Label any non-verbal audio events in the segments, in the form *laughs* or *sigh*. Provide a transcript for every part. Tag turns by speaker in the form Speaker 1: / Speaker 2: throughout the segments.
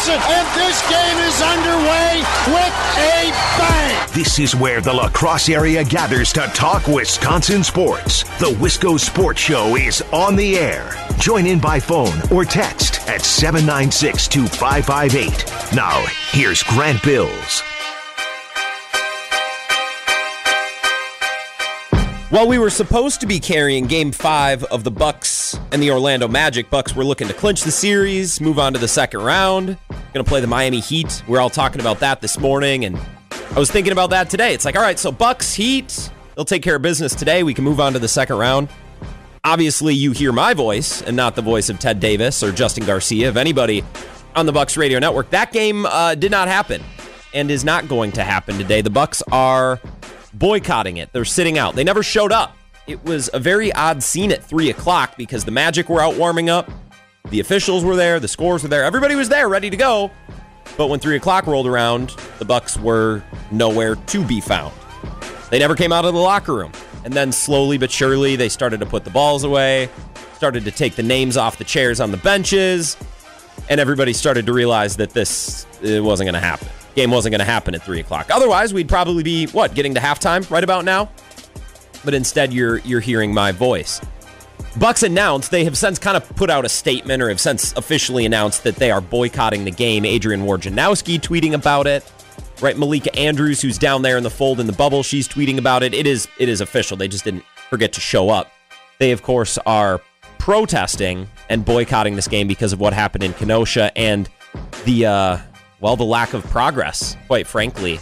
Speaker 1: Wisconsin, and this game is underway with a bang.
Speaker 2: This is where the La Crosse area gathers to talk Wisconsin sports. The Wisco Sports Show is on the air. Join in by phone or text at 796 2558. Now, here's Grant Bills.
Speaker 3: While we were supposed to be carrying game five of the Bucks and the Orlando Magic, Bucks were looking to clinch the series, move on to the second round. Gonna play the Miami Heat. We are all talking about that this morning, and I was thinking about that today. It's like, all right, so Bucks, Heat, they'll take care of business today. We can move on to the second round. Obviously, you hear my voice and not the voice of Ted Davis or Justin Garcia, of anybody on the Bucks radio network. That game uh, did not happen and is not going to happen today. The Bucks are boycotting it. They're sitting out. They never showed up. It was a very odd scene at three o'clock because the Magic were out warming up, the officials were there, the scores were there, everybody was there, ready to go. But when three o'clock rolled around, the Bucks were nowhere to be found. They never came out of the locker room. And then slowly but surely, they started to put the balls away, started to take the names off the chairs on the benches, and everybody started to realize that this it wasn't going to happen game wasn't going to happen at three o'clock. Otherwise, we'd probably be what getting to halftime right about now. But instead, you're you're hearing my voice. Bucks announced they have since kind of put out a statement or have since officially announced that they are boycotting the game. Adrian Wojnarowski tweeting about it. Right, Malika Andrews, who's down there in the fold in the bubble, she's tweeting about it. It is it is official. They just didn't forget to show up. They of course are protesting and boycotting this game because of what happened in Kenosha and the uh, well, the lack of progress, quite frankly,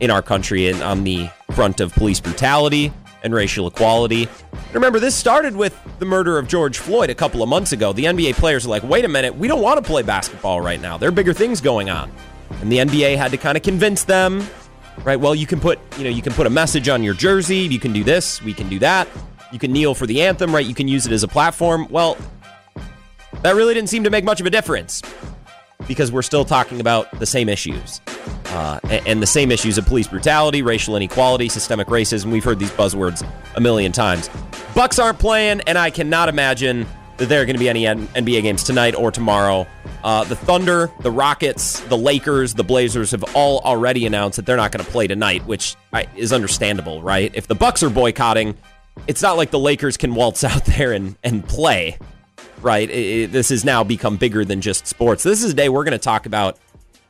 Speaker 3: in our country and on the front of police brutality and racial equality. Remember, this started with the murder of George Floyd a couple of months ago. The NBA players are like, wait a minute, we don't want to play basketball right now. There are bigger things going on. And the NBA had to kind of convince them, right? Well, you can put, you know, you can put a message on your jersey, you can do this, we can do that. You can kneel for the anthem, right? You can use it as a platform. Well, that really didn't seem to make much of a difference because we're still talking about the same issues. Uh, and the same issues of police brutality, racial inequality, systemic racism. We've heard these buzzwords a million times. Bucks aren't playing, and I cannot imagine that there are going to be any NBA games tonight or tomorrow. Uh, the Thunder, the Rockets, the Lakers, the Blazers have all already announced that they're not going to play tonight, which is understandable, right? If the Bucks are boycotting, it's not like the Lakers can waltz *laughs* out there and, and play right? It, it, this has now become bigger than just sports. This is a day we're going to talk about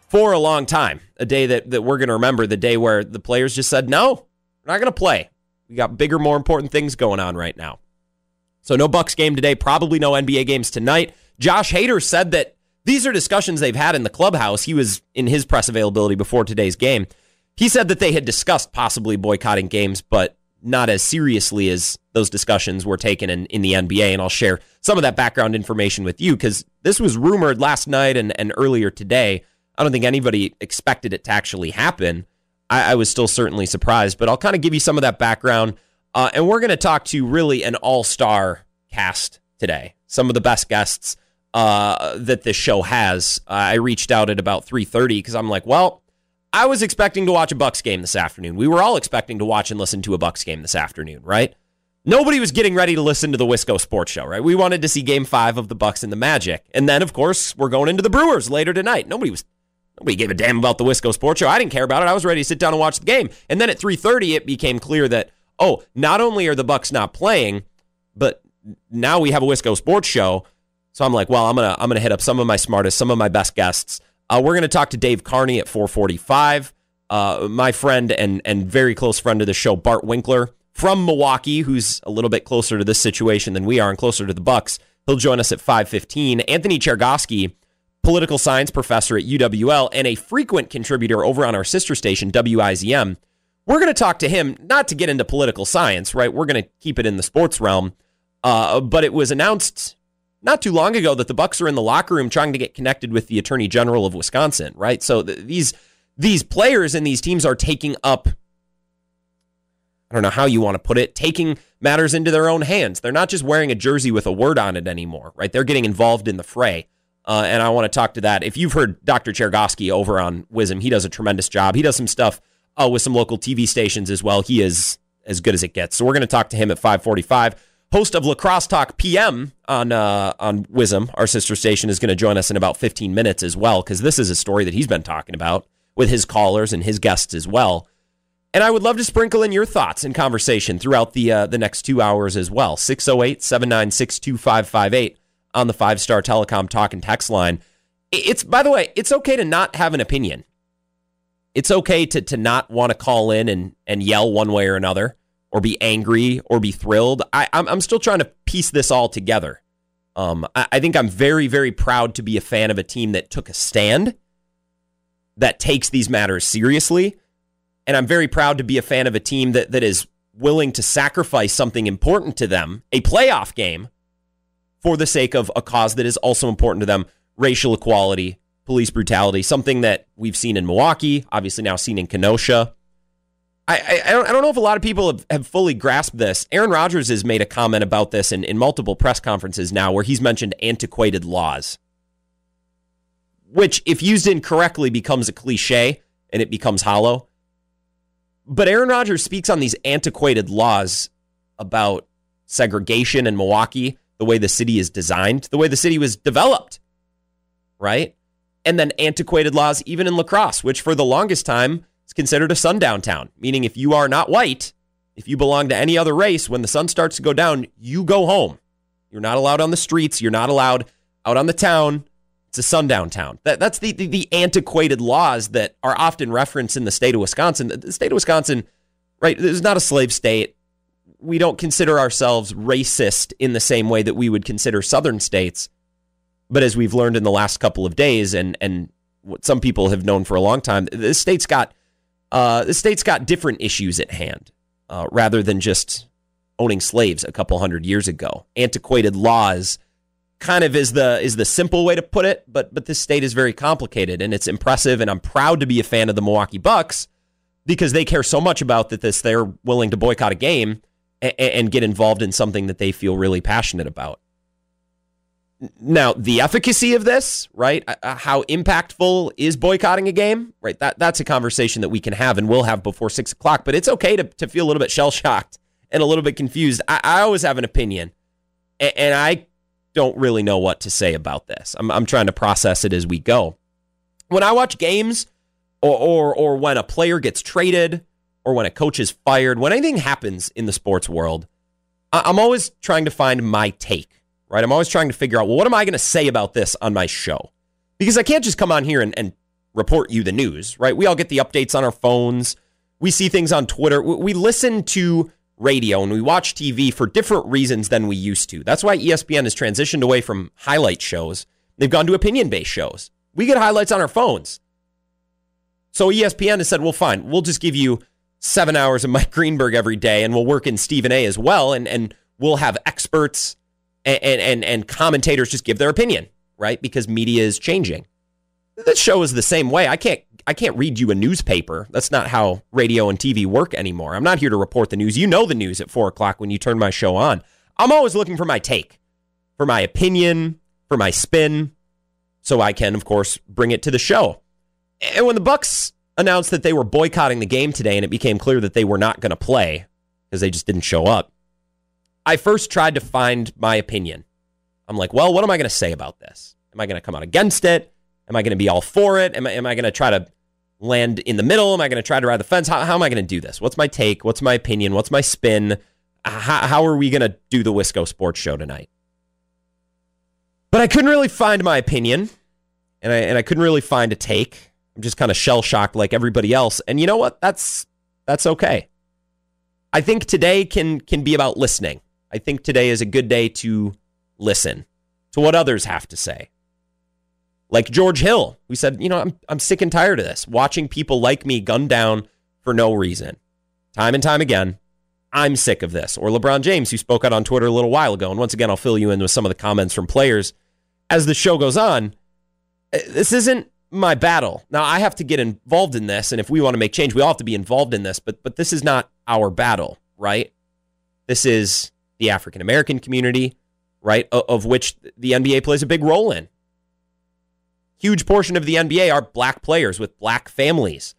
Speaker 3: for a long time. A day that, that we're going to remember, the day where the players just said, no, we're not going to play. We got bigger, more important things going on right now. So no Bucks game today, probably no NBA games tonight. Josh Hader said that these are discussions they've had in the clubhouse. He was in his press availability before today's game. He said that they had discussed possibly boycotting games, but not as seriously as those discussions were taken in, in the NBA. And I'll share some of that background information with you because this was rumored last night and, and earlier today. I don't think anybody expected it to actually happen. I, I was still certainly surprised, but I'll kind of give you some of that background. Uh, and we're going to talk to really an all star cast today. Some of the best guests uh, that this show has. Uh, I reached out at about 3:30 because I'm like, well, I was expecting to watch a Bucks game this afternoon. We were all expecting to watch and listen to a Bucks game this afternoon, right? Nobody was getting ready to listen to the Wisco Sports Show, right? We wanted to see Game Five of the Bucks and the Magic, and then of course we're going into the Brewers later tonight. Nobody was nobody gave a damn about the Wisco Sports Show. I didn't care about it. I was ready to sit down and watch the game. And then at 3:30, it became clear that oh, not only are the Bucks not playing, but now we have a Wisco Sports Show. So I'm like, well, I'm gonna I'm gonna hit up some of my smartest, some of my best guests uh, we're going to talk to Dave Carney at 445. Uh, my friend and and very close friend of the show, Bart Winkler from Milwaukee, who's a little bit closer to this situation than we are and closer to the Bucks. He'll join us at 515. Anthony Chergosky, political science professor at UWL and a frequent contributor over on our sister station, WIZM. We're going to talk to him, not to get into political science, right? We're going to keep it in the sports realm. Uh, but it was announced not too long ago that the Bucks are in the locker room trying to get connected with the Attorney General of Wisconsin, right? So th- these these players and these teams are taking up I don't know how you want to put it, taking matters into their own hands. They're not just wearing a jersey with a word on it anymore, right? They're getting involved in the fray. Uh, and I want to talk to that. If you've heard Dr. Chergosky over on WIZM, he does a tremendous job. He does some stuff uh, with some local TV stations as well. He is as good as it gets. So we're going to talk to him at 545. Host of La Crosse Talk PM on uh, on WIZM, our sister station, is going to join us in about 15 minutes as well, because this is a story that he's been talking about with his callers and his guests as well. And I would love to sprinkle in your thoughts and conversation throughout the uh, the next two hours as well. 608 796 2558 on the five star telecom talk and text line. It's, by the way, it's okay to not have an opinion. It's okay to, to not want to call in and, and yell one way or another or be angry or be thrilled. I, I'm, I'm still trying to piece this all together. Um, I, I think I'm very, very proud to be a fan of a team that took a stand, that takes these matters seriously. And I'm very proud to be a fan of a team that, that is willing to sacrifice something important to them, a playoff game, for the sake of a cause that is also important to them racial equality, police brutality, something that we've seen in Milwaukee, obviously now seen in Kenosha. I, I, I, don't, know if a lot of people have, have fully grasped this. Aaron Rodgers has made a comment about this in, in multiple press conferences now where he's mentioned antiquated laws, which, if used incorrectly, becomes a cliche and it becomes hollow. But Aaron Rodgers speaks on these antiquated laws about segregation in Milwaukee, the way the city is designed, the way the city was developed right? And then antiquated laws, even in La Crosse, which for the longest time is considered a sundown town, meaning if you are not white, if you belong to any other race, when the sun starts to go down, you go home. You're not allowed on the streets. You're not allowed out on the town. It's a sundown town. That, that's the, the, the antiquated laws that are often referenced in the state of Wisconsin. The state of Wisconsin, right, is not a slave state. We don't consider ourselves racist in the same way that we would consider southern states. But as we've learned in the last couple of days, and and what some people have known for a long time, the state's got uh, the state's got different issues at hand, uh, rather than just owning slaves a couple hundred years ago. Antiquated laws kind of is the is the simple way to put it, but but this state is very complicated and it's impressive, and I'm proud to be a fan of the Milwaukee Bucks because they care so much about that this they're willing to boycott a game and, and get involved in something that they feel really passionate about. Now, the efficacy of this, right? Uh, uh, how impactful is boycotting a game, right? That that's a conversation that we can have and will have before six o'clock. But it's okay to, to feel a little bit shell shocked and a little bit confused. I, I always have an opinion, and, and, I don't really know what to say about this. I'm, I'm trying to process it as we go. When I watch games, or, or or when a player gets traded, or when a coach is fired, when anything happens in the sports world, I'm always trying to find my take right? I'm always trying to figure out, well, what am I going to say about this on my show? Because I can't just come on here and, and report you the news, right? We all get the updates on our phones. We see things on Twitter. We listen to radio and we watch TV for different reasons than we used to. That's why ESPN has transitioned away from highlight shows. They've gone to opinion based shows. We get highlights on our phones. So ESPN has said, well, fine, we'll just give you seven hours of Mike Greenberg every day and we'll work in Stephen A as well. And, and we'll have experts and, and, and commentators just give their opinion, right? Because media is changing. This show is the same way. I can't I can't read you a newspaper. That's not how radio and TV work anymore. I'm not here to report the news. You know the news at four o'clock when you turn my show on. I'm always looking for my take, for my opinion, for my spin, so I can, of course, bring it to the show. And when the Bucks announced that they were boycotting the game today, and it became clear that they were not going to play because they just didn't show up, I first tried to find my opinion. I'm like, well, what am I going to say about this? Am I going to come out against it? Am I going to be all for it? Am I, am I going to try to land in the middle? Am I going to try to ride the fence? How, how am I going to do this? What's my take? What's my opinion? What's my spin? How, how are we going to do the Wisco Sports Show tonight? But I couldn't really find my opinion, and I, and I couldn't really find a take. I'm just kind of shell shocked like everybody else. And you know what? That's that's okay. I think today can can be about listening. I think today is a good day to listen to what others have to say. Like George Hill, who said, you know, I'm, I'm sick and tired of this, watching people like me gunned down for no reason. Time and time again, I'm sick of this. Or LeBron James, who spoke out on Twitter a little while ago. And once again, I'll fill you in with some of the comments from players as the show goes on. Uh, this isn't my battle. Now, I have to get involved in this. And if we want to make change, we all have to be involved in this. But, but this is not our battle, right? This is the African American community, right? Of which the NBA plays a big role in. Huge portion of the NBA are black players with black families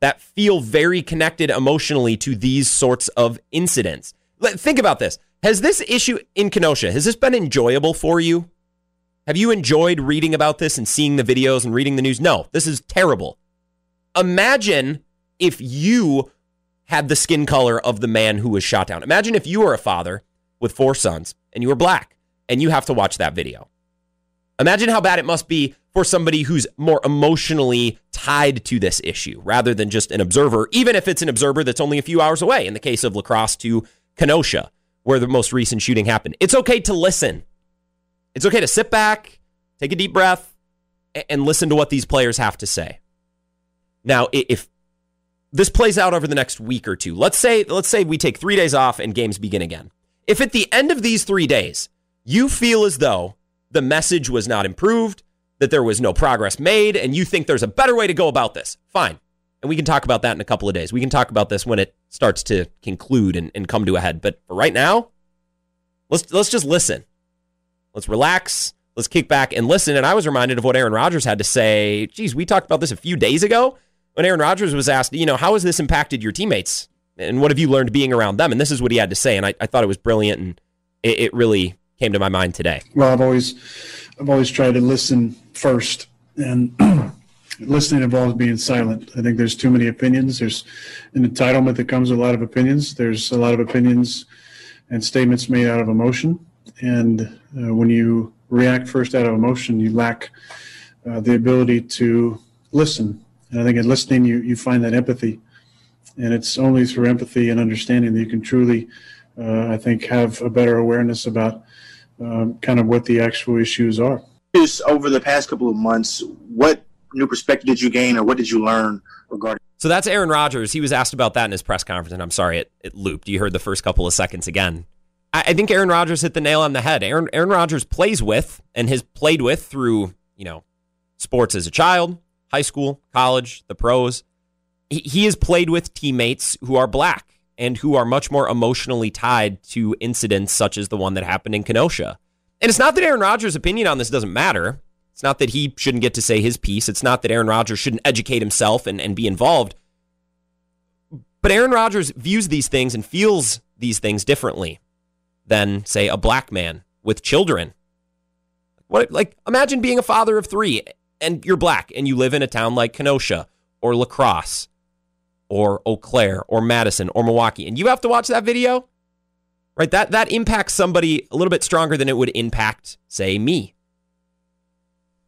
Speaker 3: that feel very connected emotionally to these sorts of incidents. Think about this. Has this issue in Kenosha, has this been enjoyable for you? Have you enjoyed reading about this and seeing the videos and reading the news? No, this is terrible. Imagine if you had the skin color of the man who was shot down. Imagine if you were a father with four sons and you were black and you have to watch that video. Imagine how bad it must be for somebody who's more emotionally tied to this issue rather than just an observer, even if it's an observer that's only a few hours away in the case of La Crosse to Kenosha, where the most recent shooting happened. It's okay to listen. It's okay to sit back, take a deep breath, and listen to what these players have to say. Now, if this plays out over the next week or two, let's say let's say we take 3 days off and games begin again. If at the end of these 3 days you feel as though the message was not improved, that there was no progress made, and you think there's a better way to go about this, fine. And we can talk about that in a couple of days. We can talk about this when it starts to conclude and, and come to a head. But for right now, let's let's just listen. Let's relax. Let's kick back and listen. And I was reminded of what Aaron Rodgers had to say. Geez, we talked about this a few days ago when Aaron Rodgers was asked, you know, how has this impacted your teammates? And what have you learned being around them? And this is what he had to say. And I, I thought it was brilliant and it, it really came to my mind today.
Speaker 4: Well, I've always I've always tried to listen first and *clears throat* listening involves being silent. I think there's too many opinions. There's an entitlement that comes with a lot of opinions. There's a lot of opinions and statements made out of emotion. And uh, when you react first out of emotion, you lack uh, the ability to listen. And I think in listening, you, you find that empathy. And it's only through empathy and understanding that you can truly, uh, I think, have a better awareness about um, kind of what the actual issues are.
Speaker 5: Just over the past couple of months, what new perspective did you gain or what did you learn regarding?
Speaker 3: So that's Aaron Rodgers. He was asked about that in his press conference, and I'm sorry it, it looped. You heard the first couple of seconds again. I, I think Aaron Rodgers hit the nail on the head. Aaron Aaron Rodgers plays with and has played with through you know sports as a child, high school, college, the pros. He, he has played with teammates who are black and who are much more emotionally tied to incidents such as the one that happened in Kenosha. And it's not that Aaron Rodgers' opinion on this doesn't matter. It's not that he shouldn't get to say his piece. It's not that Aaron Rodgers shouldn't educate himself and, and be involved. But Aaron Rodgers views these things and feels these things differently than, say, a black man with children. What like imagine being a father of three and you're black and you live in a town like Kenosha or La Crosse or Eau Claire or Madison or Milwaukee, and you have to watch that video, right? That that impacts somebody a little bit stronger than it would impact, say, me.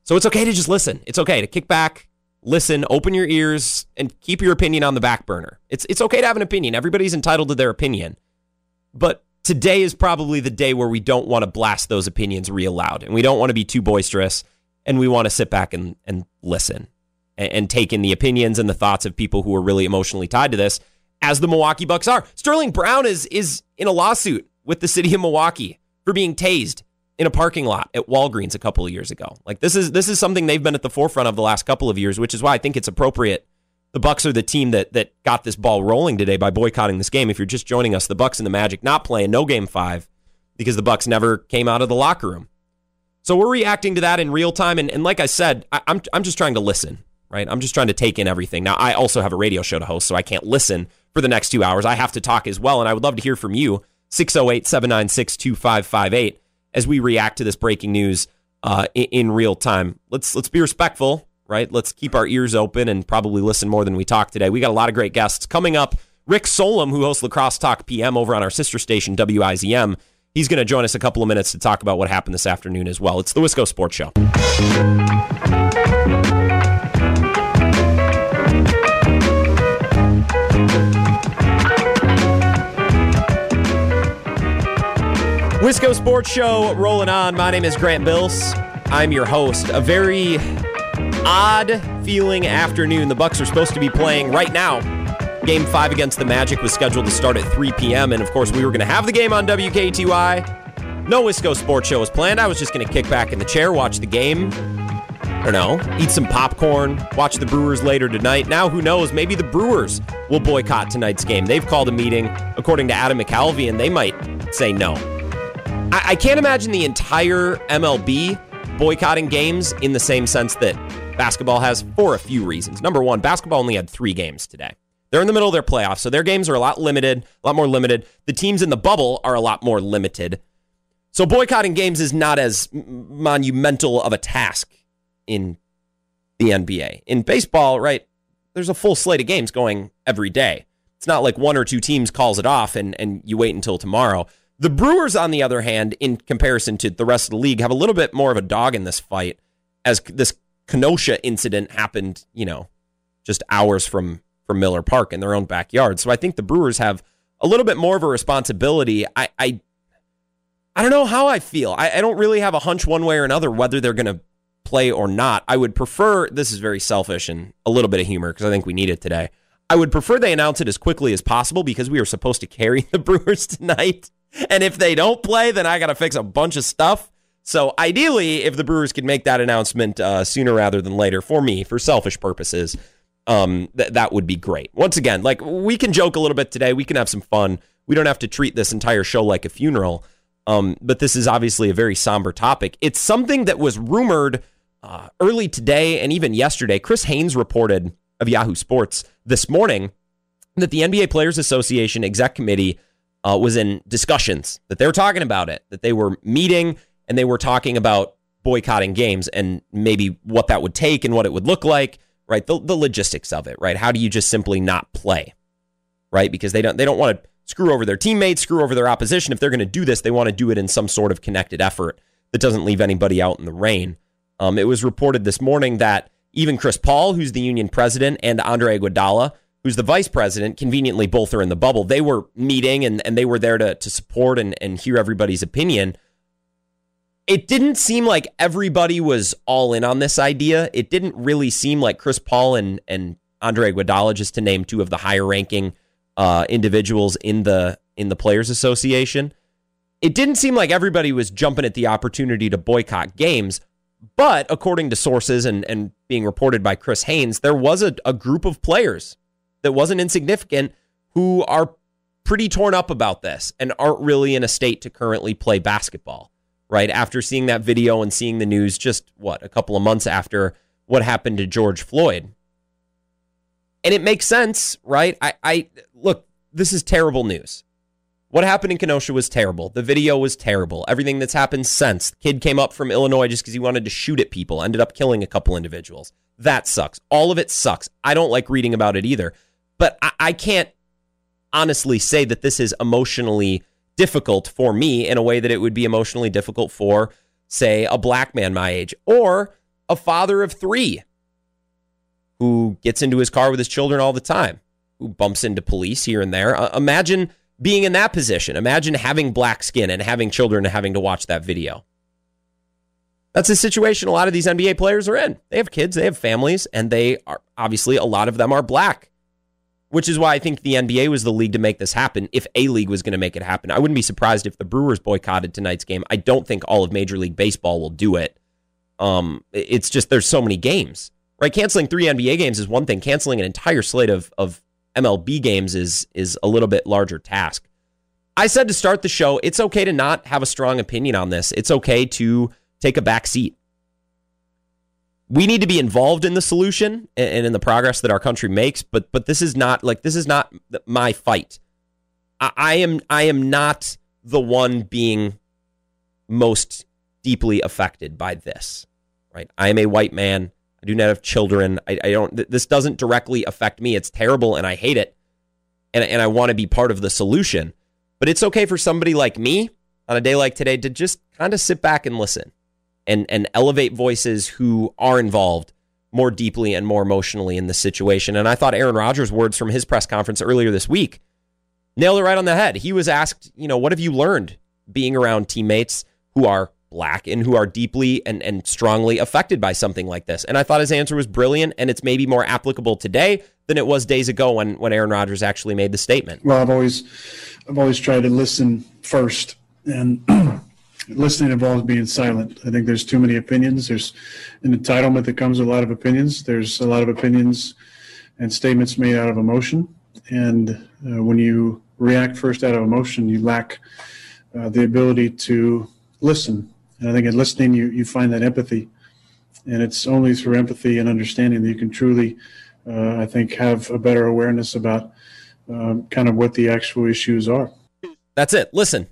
Speaker 3: So it's okay to just listen. It's okay to kick back, listen, open your ears, and keep your opinion on the back burner. It's it's okay to have an opinion. Everybody's entitled to their opinion. But today is probably the day where we don't want to blast those opinions real loud and we don't want to be too boisterous and we want to sit back and, and listen and, and take in the opinions and the thoughts of people who are really emotionally tied to this, as the Milwaukee Bucks are. Sterling Brown is is in a lawsuit with the city of Milwaukee for being tased in a parking lot at Walgreens a couple of years ago. Like this is this is something they've been at the forefront of the last couple of years, which is why I think it's appropriate. The Bucks are the team that that got this ball rolling today by boycotting this game. If you're just joining us, the Bucks and the Magic not playing no game 5 because the Bucks never came out of the locker room. So we're reacting to that in real time and, and like I said, I, I'm I'm just trying to listen right? I'm just trying to take in everything. Now, I also have a radio show to host, so I can't listen for the next two hours. I have to talk as well, and I would love to hear from you. 608 796 2558 as we react to this breaking news uh, in, in, real time. Let's let's be respectful, right? Let's keep our ears open and probably listen more than we talk today. We got a lot of great guests coming up. Rick Solem, who hosts La Crosse Talk PM over on our sister station WIZM, he's going to join us a couple of minutes to talk about what happened this afternoon as well. It's the Wisco Sports Show. Wisco Sports Show rolling on. My name is Grant Bills. I'm your host. A very odd feeling afternoon. The Bucks are supposed to be playing right now. Game five against the Magic was scheduled to start at 3 p.m. And of course, we were going to have the game on WKTY. No Wisco Sports Show was planned. I was just going to kick back in the chair, watch the game. I don't know, eat some popcorn, watch the Brewers later tonight. Now, who knows? Maybe the Brewers will boycott tonight's game. They've called a meeting, according to Adam McCalvy, and they might say no. I, I can't imagine the entire MLB boycotting games in the same sense that basketball has for a few reasons. Number one, basketball only had three games today. They're in the middle of their playoffs, so their games are a lot limited, a lot more limited. The teams in the bubble are a lot more limited. So boycotting games is not as monumental of a task in the NBA. In baseball, right, there's a full slate of games going every day. It's not like one or two teams calls it off and, and you wait until tomorrow. The Brewers, on the other hand, in comparison to the rest of the league, have a little bit more of a dog in this fight as this Kenosha incident happened, you know, just hours from from Miller Park in their own backyard. So I think the Brewers have a little bit more of a responsibility. I I, I don't know how I feel. I, I don't really have a hunch one way or another whether they're going to play or not. I would prefer this is very selfish and a little bit of humor because I think we need it today. I would prefer they announce it as quickly as possible because we are supposed to carry *laughs* the Brewers tonight. And if they don't play, then I got to fix a bunch of stuff. So ideally, if the Brewers could make that announcement uh, sooner rather than later, for me, for selfish purposes, um, th- that would be great. Once again, like we can joke a little bit today, we can have some fun. We don't have to treat this entire show like a funeral. Um, but this is obviously a very somber topic. It's something that was rumored uh, early today and even yesterday. Chris Haynes reported of Yahoo Sports this morning that the NBA Players Association exec committee uh, was in discussions, that they were talking about it, that they were meeting and they were talking about boycotting games and maybe what that would take and what it would look like, right? The, the logistics of it, right? How do you just simply not play, right? Because they don't they don't want to screw over their teammates, screw over their opposition. If they're going to do this, they want to do it in some sort of connected effort that doesn't leave anybody out in the rain. Um, it was reported this morning that even Chris Paul, who's the union president, and Andre Iguodala, who's the vice president, conveniently both are in the bubble. They were meeting and, and they were there to, to support and, and hear everybody's opinion it didn't seem like everybody was all in on this idea. It didn't really seem like Chris Paul and and Andre Iguodala, just to name two of the higher ranking uh, individuals in the in the Players Association. It didn't seem like everybody was jumping at the opportunity to boycott games. But according to sources and, and being reported by Chris Haynes, there was a, a group of players that wasn't insignificant who are pretty torn up about this and aren't really in a state to currently play basketball right? After seeing that video and seeing the news just what, a couple of months after what happened to George Floyd. And it makes sense, right? I, I look, this is terrible news. What happened in Kenosha was terrible. The video was terrible. Everything that's happened since. Kid came up from Illinois just because he wanted to shoot at people, ended up killing a couple individuals. That sucks. All of it sucks. I don't like reading about it either. But I, I can't honestly say that this is emotionally difficult for me in a way that it would be emotionally difficult for, say, a black man my age or a father of three who gets into his car with his children all the time, who bumps into police here and there. Uh, imagine being in that position. Imagine having black skin and having children and having to watch that video. That's a situation a lot of these NBA players are in. They have kids, they have families, and they are obviously a lot of them are black which is why I think the NBA was the league to make this happen. If a league was going to make it happen, I wouldn't be surprised if the Brewers boycotted tonight's game. I don't think all of Major League Baseball will do it. Um, it's just there's so many games, right? Canceling three NBA games is one thing. Canceling an entire slate of of MLB games is is a little bit larger task. I said to start the show, it's okay to not have a strong opinion on this. It's okay to take a back seat we need to be involved in the solution and in the progress that our country makes but but this is not like this is not my fight. I, I, am i am not the one being most deeply affected by this right? I am a white man. I do not have children. I, I don't this doesn't directly affect me. It's terrible and i hate it. And, and i want to be part of the solution. But it's okay for somebody like me on a day like today to just kind of sit back and listen and and elevate voices who are involved more deeply and more emotionally in this situation. And I thought Aaron Rodgers' words from his press conference earlier this week nailed it right on the head. He was asked, you know, what have you learned being around teammates who are black and who are deeply and, and strongly affected by something like this? And I thought his answer was brilliant, and it's maybe more applicable today than it was days ago when when Aaron Rodgers actually made the statement.
Speaker 4: Well, I've always I've always tried to listen first and *clears throat* listening involves being silent. I think there's too many opinions. There's an entitlement that comes with a lot of opinions. There's a lot of opinions and statements made out of emotion. And uh, when you react first out of emotion, you lack uh, the ability to listen. And I think in listening, you, you find that empathy. And it's only through empathy and understanding that you can truly uh, I think, have a better awareness about um, kind of what the actual issues are.
Speaker 3: That's it. Listen,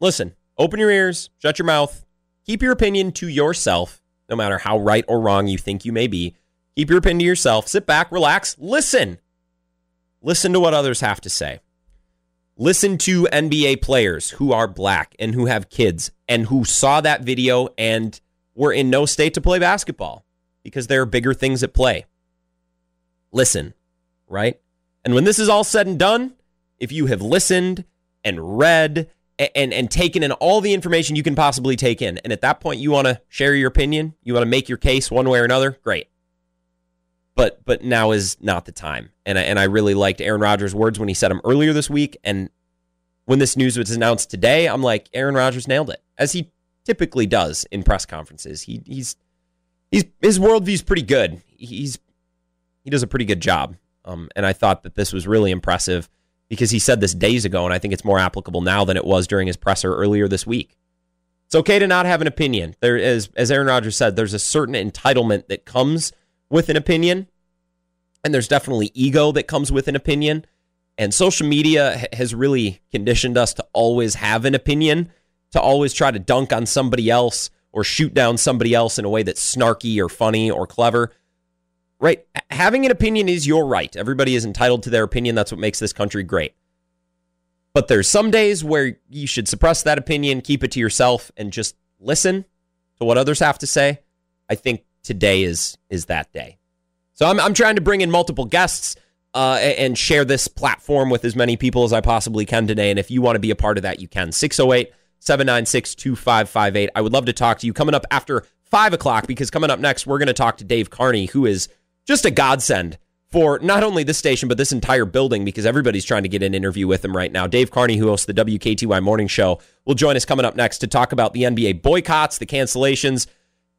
Speaker 3: listen, open your ears, shut your mouth, keep your opinion to yourself, no matter how right or wrong you think you may be. Keep your opinion to yourself. Sit back, relax, listen. Listen to what others have to say. Listen to NBA players who are black and who have kids and who saw that video and were in no state to play basketball because there are bigger things at play. Listen, right? And when this is all said and done, if you have listened and read and, and, taken in all the information you can possibly take in, and at that point you want to share your opinion, you want to make your case one way or another, great. But but now is not the time. And I, and I really liked Aaron Rodgers' words when he said them earlier this week. And when this news was announced today, I'm like, Aaron Rodgers nailed it, as he typically does in press conferences. He he's he's his worldview's pretty good. He's he does a pretty good job. Um, and I thought that this was really impressive because he said this days ago, and I think it's more applicable now than it was during his presser earlier this week. It's okay to not have an opinion. There is, as Aaron Rodgers said, there's a certain entitlement that comes with an opinion, and there's definitely ego that comes with an opinion. And social media has really conditioned us to always have an opinion, to always try to dunk on somebody else or shoot down somebody else in a way that's snarky or funny or clever right? Having an opinion is your right. Everybody is entitled to their opinion. That's what makes this country great. But there's some days where you should suppress that opinion, keep it to yourself, and just listen to what others have to say. I think today is is that day. So I'm I'm trying to bring in multiple guests uh, and share this platform with as many people as I possibly can today. And if you want to be a part of that, you can. 608 796 2558. I would love to talk to you coming up after 5 o'clock because coming up next, we're going to talk to Dave Carney, who is just a godsend for not only this station, but this entire building because everybody's trying to get an interview with him right now. Dave Carney, who hosts the WKTY Morning Show, will join us coming up next to talk about the NBA boycotts, the cancellations,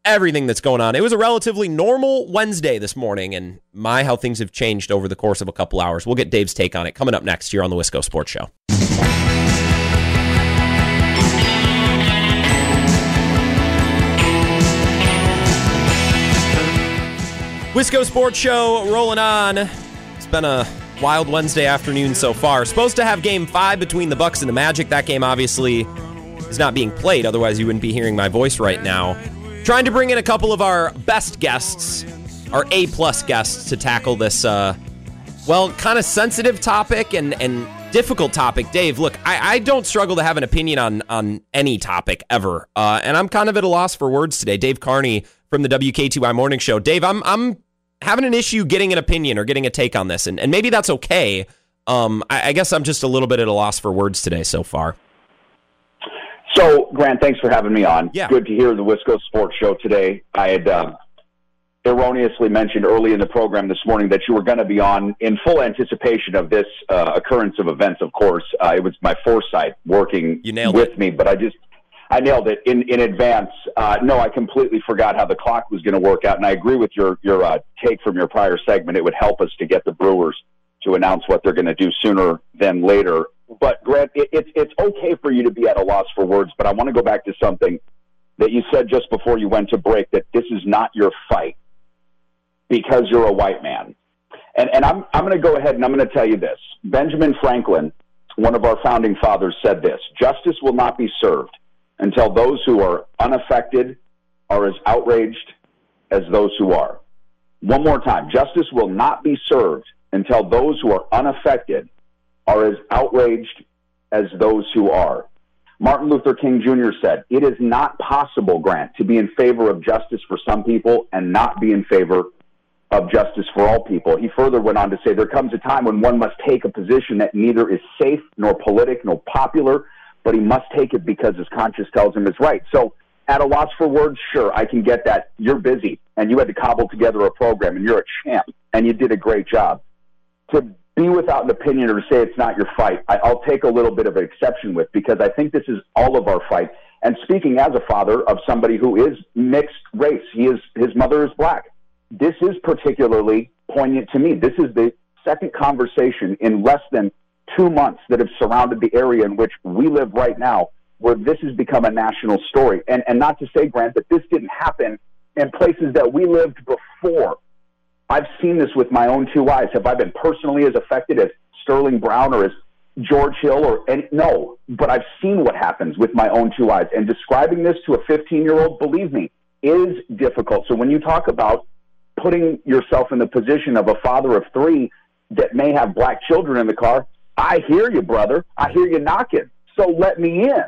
Speaker 3: everything that's going on. It was a relatively normal Wednesday this morning, and my, how things have changed over the course of a couple hours. We'll get Dave's take on it coming up next here on the Wisco Sports Show. Wisco Sports Show rolling on. It's been a wild Wednesday afternoon so far. Supposed to have game five between the Bucks and the Magic. That game obviously is not being played, otherwise, you wouldn't be hearing my voice right now. Trying to bring in a couple of our best guests, our A plus guests, to tackle this, uh, well, kind of sensitive topic and, and difficult topic. Dave, look, I, I don't struggle to have an opinion on, on any topic ever. Uh, and I'm kind of at a loss for words today. Dave Carney from the WKTY Morning Show. Dave, I'm, I'm having an issue getting an opinion or getting a take on this, and, and maybe that's okay. Um, I, I guess I'm just a little bit at a loss for words today so far.
Speaker 6: So, Grant, thanks for having me on.
Speaker 3: Yeah.
Speaker 6: Good to hear the Wisco Sports Show today. I had uh, erroneously mentioned early in the program this morning that you were going to be on in full anticipation of this uh, occurrence of events, of course. Uh, it was my foresight working
Speaker 3: You
Speaker 6: with
Speaker 3: it.
Speaker 6: me, but I just I nailed it in in advance. Uh, no, I completely forgot how the clock was going to work out, and I agree with your your uh, take from your prior segment. It would help us to get the Brewers to announce what they're going to do sooner than later. But Grant, it, it's it's okay for you to be at a loss for words, but I want to go back to something that you said just before you went to break that this is not your fight because you're a white man. And and I'm I'm going to go ahead and I'm going to tell you this. Benjamin Franklin, one of our founding fathers said this, justice will not be served until those who are unaffected are as outraged as those who are. One more time, justice will not be served until those who are unaffected are as outraged as those who are. Martin Luther King Jr. said, It is not possible, Grant, to be in favor of justice for some people and not be in favor of justice for all people. He further went on to say, There comes a time when one must take a position that neither is safe nor politic nor popular, but he must take it because his conscience tells him it's right. So, at a loss for words, sure, I can get that. You're busy and you had to cobble together a program and you're a champ and you did a great job. To be without an opinion or to say it's not your fight, I, I'll take a little bit of an exception with because I think this is all of our fight. And speaking as a father of somebody who is mixed race, he is his mother is black. This is particularly poignant to me. This is the second conversation in less than two months that have surrounded the area in which we live right now, where this has become a national story. And and not to say, Grant, that this didn't happen in places that we lived before I've seen this with my own two eyes. Have I been personally as affected as Sterling Brown or as George Hill or any? No, but I've seen what happens with my own two eyes. And describing this to a 15 year old, believe me, is difficult. So when you talk about putting yourself in the position of a father of three that may have black children in the car, I hear you, brother. I hear you knocking. So let me in.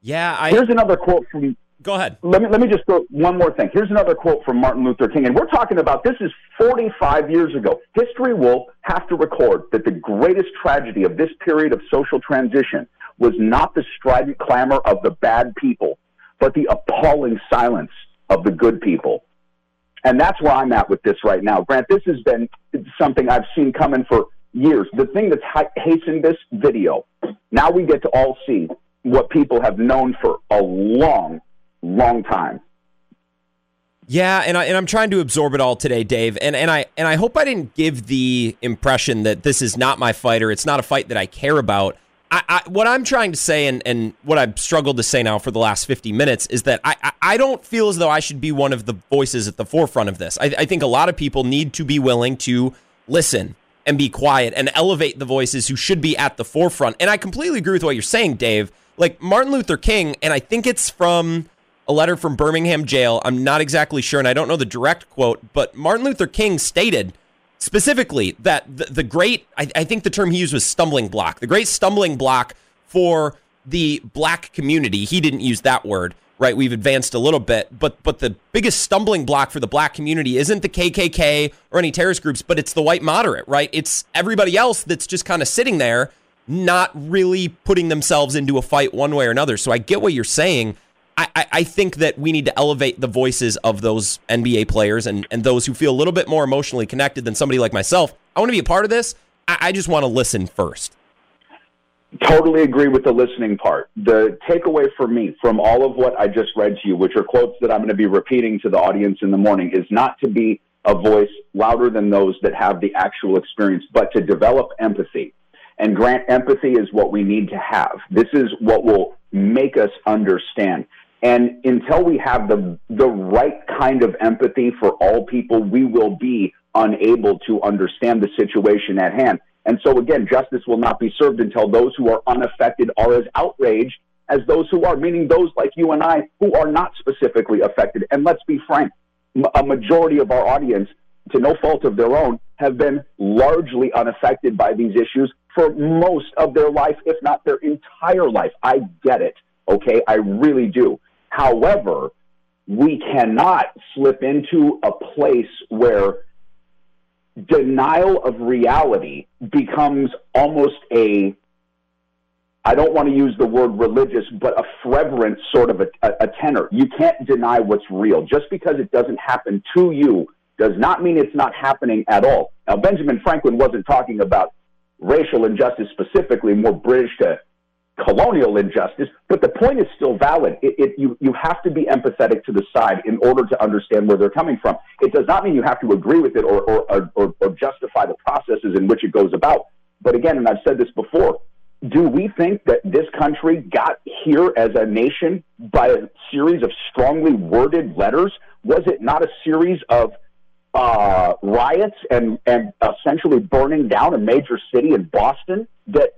Speaker 3: Yeah, I,
Speaker 6: Here's another quote from
Speaker 3: go ahead.
Speaker 6: let me let me just throw one more thing. Here's another quote from Martin Luther King, and we're talking about this is 45 years ago. History will have to record that the greatest tragedy of this period of social transition was not the strident clamor of the bad people, but the appalling silence of the good people. And that's where I'm at with this right now. Grant, this has been something I've seen coming for years. The thing that's hastened this video, now we get to all see what people have known for a long, long time.
Speaker 3: Yeah, and I and I'm trying to absorb it all today, Dave. And and I and I hope I didn't give the impression that this is not my fight or it's not a fight that I care about. I, I, what I'm trying to say, and, and what I've struggled to say now for the last 50 minutes, is that I, I, I don't feel as though I should be one of the voices at the forefront of this. I, I think a lot of people need to be willing to listen and be quiet and elevate the voices who should be at the forefront. And I completely agree with what you're saying, Dave. Like Martin Luther King, and I think it's from a letter from Birmingham jail. I'm not exactly sure, and I don't know the direct quote, but Martin Luther King stated specifically that the, the great, I, I think the term he used was stumbling block, the great stumbling block for the black community. He didn't use that word, right? We've advanced a little bit, but but the biggest stumbling block for the black community isn't the KKK or any terrorist groups, but it's the white moderate, right? It's everybody else that's just kind of sitting there, not really putting themselves into a fight one way or another. So I get what you're saying. I, I, think that we need to elevate the voices of those NBA players and, and those who feel a little bit more emotionally connected than somebody like myself. I want to be a part of this. I, I just want to listen first.
Speaker 6: Totally agree with the listening part. The takeaway for me from all of what I just read to you, which are quotes that I'm going to be repeating to the audience in the morning, is not to be a voice louder than those that have the actual experience, but to develop empathy. And grant empathy is what we need to have. This is what will make us understand. And until we have the, the right kind of empathy for all people, we will be unable to understand the situation at hand. And so, again, justice will not be served until those who are unaffected are as outraged as those who are, meaning those like you and I who are not specifically affected. And let's be frank, a majority of our audience, to no fault of their own, have been largely unaffected by these issues for most of their life, if not their entire life. I get it. Okay. I really do. However, we cannot slip into a place where denial of reality becomes almost a I don't want to use the word religious, but a fervent sort of a, a, tenor. You can't deny what's real. Just because it doesn't happen to you does not mean it's not happening at all. Now, Benjamin Franklin wasn't talking about racial injustice specifically, more British to colonial injustice, but the point is still valid. It, it, you, you have to be empathetic to the side in order to understand where they're coming from. It does not mean you have to agree with it or, or, or, or justify the processes in which it goes about. But again, and I've said this before, do we think that this country got here as a nation by a series of strongly worded letters? Was it not a series of uh, riots and, and essentially burning down a major city in Boston that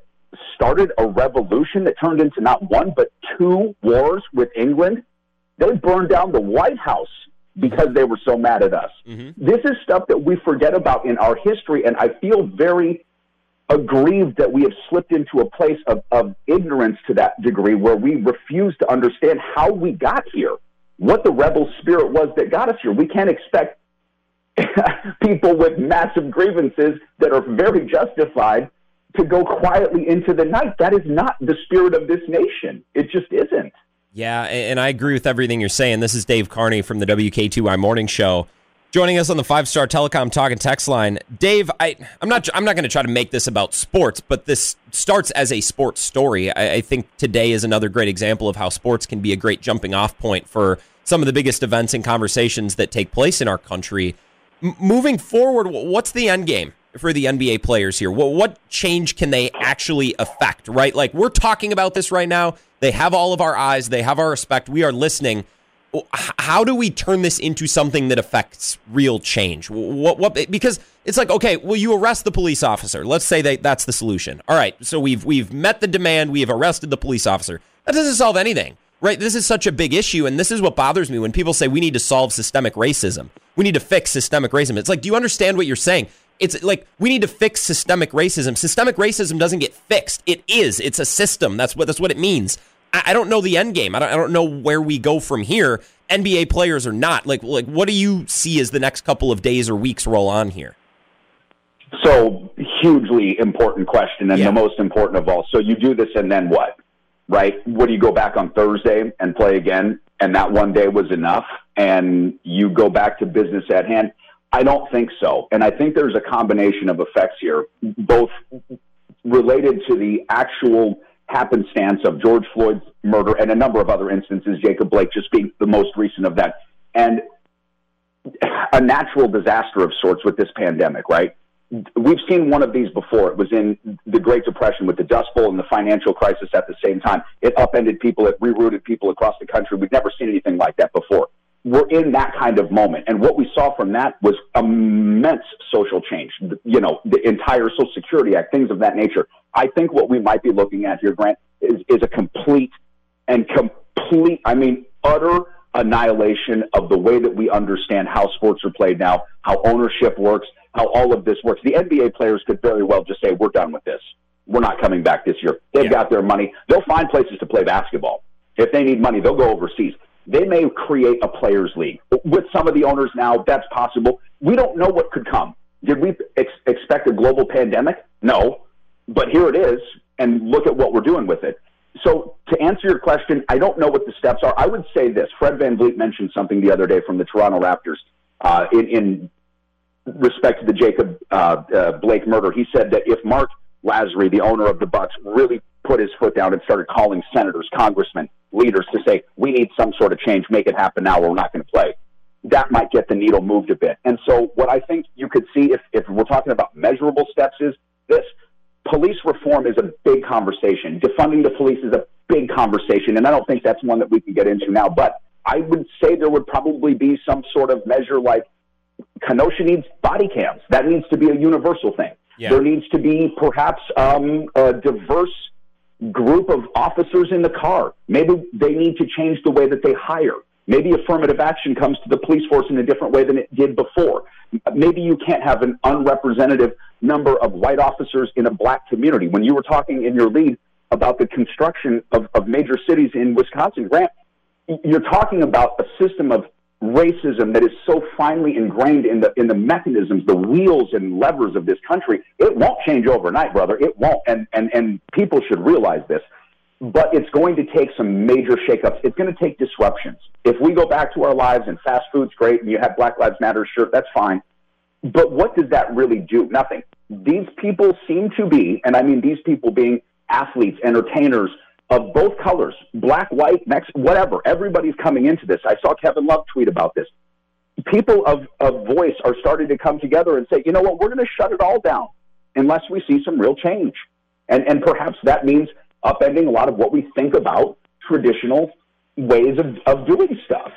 Speaker 6: started a revolution that turned into not one but two wars with England. They burned down the White House because they were so mad at us. Mm-hmm. This is stuff that we forget about in our history, and I feel very aggrieved that we have slipped into a place of, of ignorance to that degree where we refuse to understand how we got here, what the rebel spirit was that got us here. We can't expect *laughs* people with massive grievances that are very justified to go quietly into the night. That is not the spirit of this nation. It just isn't.
Speaker 3: Yeah, and I agree with everything you're saying. This is Dave Carney from the WKTY Morning Show. Joining us on the Five Star Telecom Talk and Text line, Dave. I, I'm not. I'm not going to try to make this about sports, but this starts as a sports story. I, I think today is another great example of how sports can be a great jumping off point for some of the biggest events and conversations that take place in our country. M- moving forward, what's the end game? For the NBA players here? What, what change can they actually affect, right? Like we're talking about this right now. They have all of our eyes, they have our respect. We are listening. how do we turn this into something that affects real change? What what because it's like okay, well you arrest the police officer. Let's say that that's the solution. All right, so we've we've met the demand, we have arrested the police officer. That doesn't solve anything. Right? This is such a big issue and this is what bothers me when people say we need to solve systemic racism. We need to fix systemic racism. It's like do you understand what you're saying? It's like we need to fix systemic racism. Systemic racism doesn't get fixed. It is. It's a system. That's what that's what it means. I, don't know the end game. I don't, I don't know where we go from here. NBA players or not. Like like what do you see as the next couple of days or weeks roll on here?
Speaker 6: So hugely important question and yeah. the most important of all. So you do this and then what? Right? What do you go back on Thursday and play again? And that one day was enough and you go back to business at hand? I don't think so. And I think there's a combination of effects here, both related to the actual happenstance of George Floyd's murder and a number of other instances, Jacob Blake just being the most recent of that. And a natural disaster of sorts with this pandemic, right? We've seen one of these before. It was in the Great Depression with the Dust Bowl and the financial crisis at the same time. It upended people, it rerouted people across the country. We've never seen anything like that before. We're in that kind of moment. And what we saw from that was immense social change. You know, the entire Social Security Act, things of that nature. I think what we might be looking at here, Grant, is, is a complete and complete, I mean, utter annihilation of the way that we understand how sports are played now, how ownership works, how all of this works. The NBA players could very well just say, we're done with this. We're not coming back this year. They've yeah. got their money. They'll find places to play basketball. If they need money, they'll go overseas. They may create a players' league. With some of the owners now, that's possible. We don't know what could come. Did we ex- expect a global pandemic? No. But here it is, and look at what we're doing with it. So to answer your question, I don't know what the steps are. I would say this: Fred Van VanVleet mentioned something the other day from the Toronto Raptors uh, in, in, respect to the Jacob uh, uh, Blake murder. He said that if Mark Lasry, the owner of the Bucks, really put his foot down and started calling senators, congressmen, leaders to say, "We need some sort of change. Make it happen now, or we're not going to play." That might get the needle moved a bit. And so, what I think you could see if, if we're talking about measurable steps is this police reform is a big conversation. Defunding the police is a big conversation, and I don't think that's one that we can get into now. But I would say there would probably be some sort of measure like Kenosha needs body cams. That needs to be a universal thing. Yeah. There needs to be perhaps um, a diverse group of officers in the car. Maybe they need to change the way that they hire. Maybe affirmative action comes to the police force in a different way than it did before. Maybe you can't have an unrepresentative number of white officers in a black community. When you were talking in your lead about the construction of, of major cities in Wisconsin, Grant, you're talking about a system of racism that is so finely ingrained in the in the mechanisms, the wheels and levers of this country. It won't change overnight, brother. It won't, and and and people should realize this but it's going to take some major shakeups. It's going to take disruptions. If we go back to our lives and fast food's great and you have Black Lives Matter shirt, that's fine. But what does that really do? Nothing. These people seem to be, and I mean these people being athletes, entertainers of both colors, black, white, Mexican, whatever. Everybody's coming into this. I saw Kevin Love tweet about this. People of, of voice are starting to come together and say, you know what, we're going to shut it all down unless we see some real change. And, and perhaps that means upending a lot of what we think about traditional ways of, of doing stuff.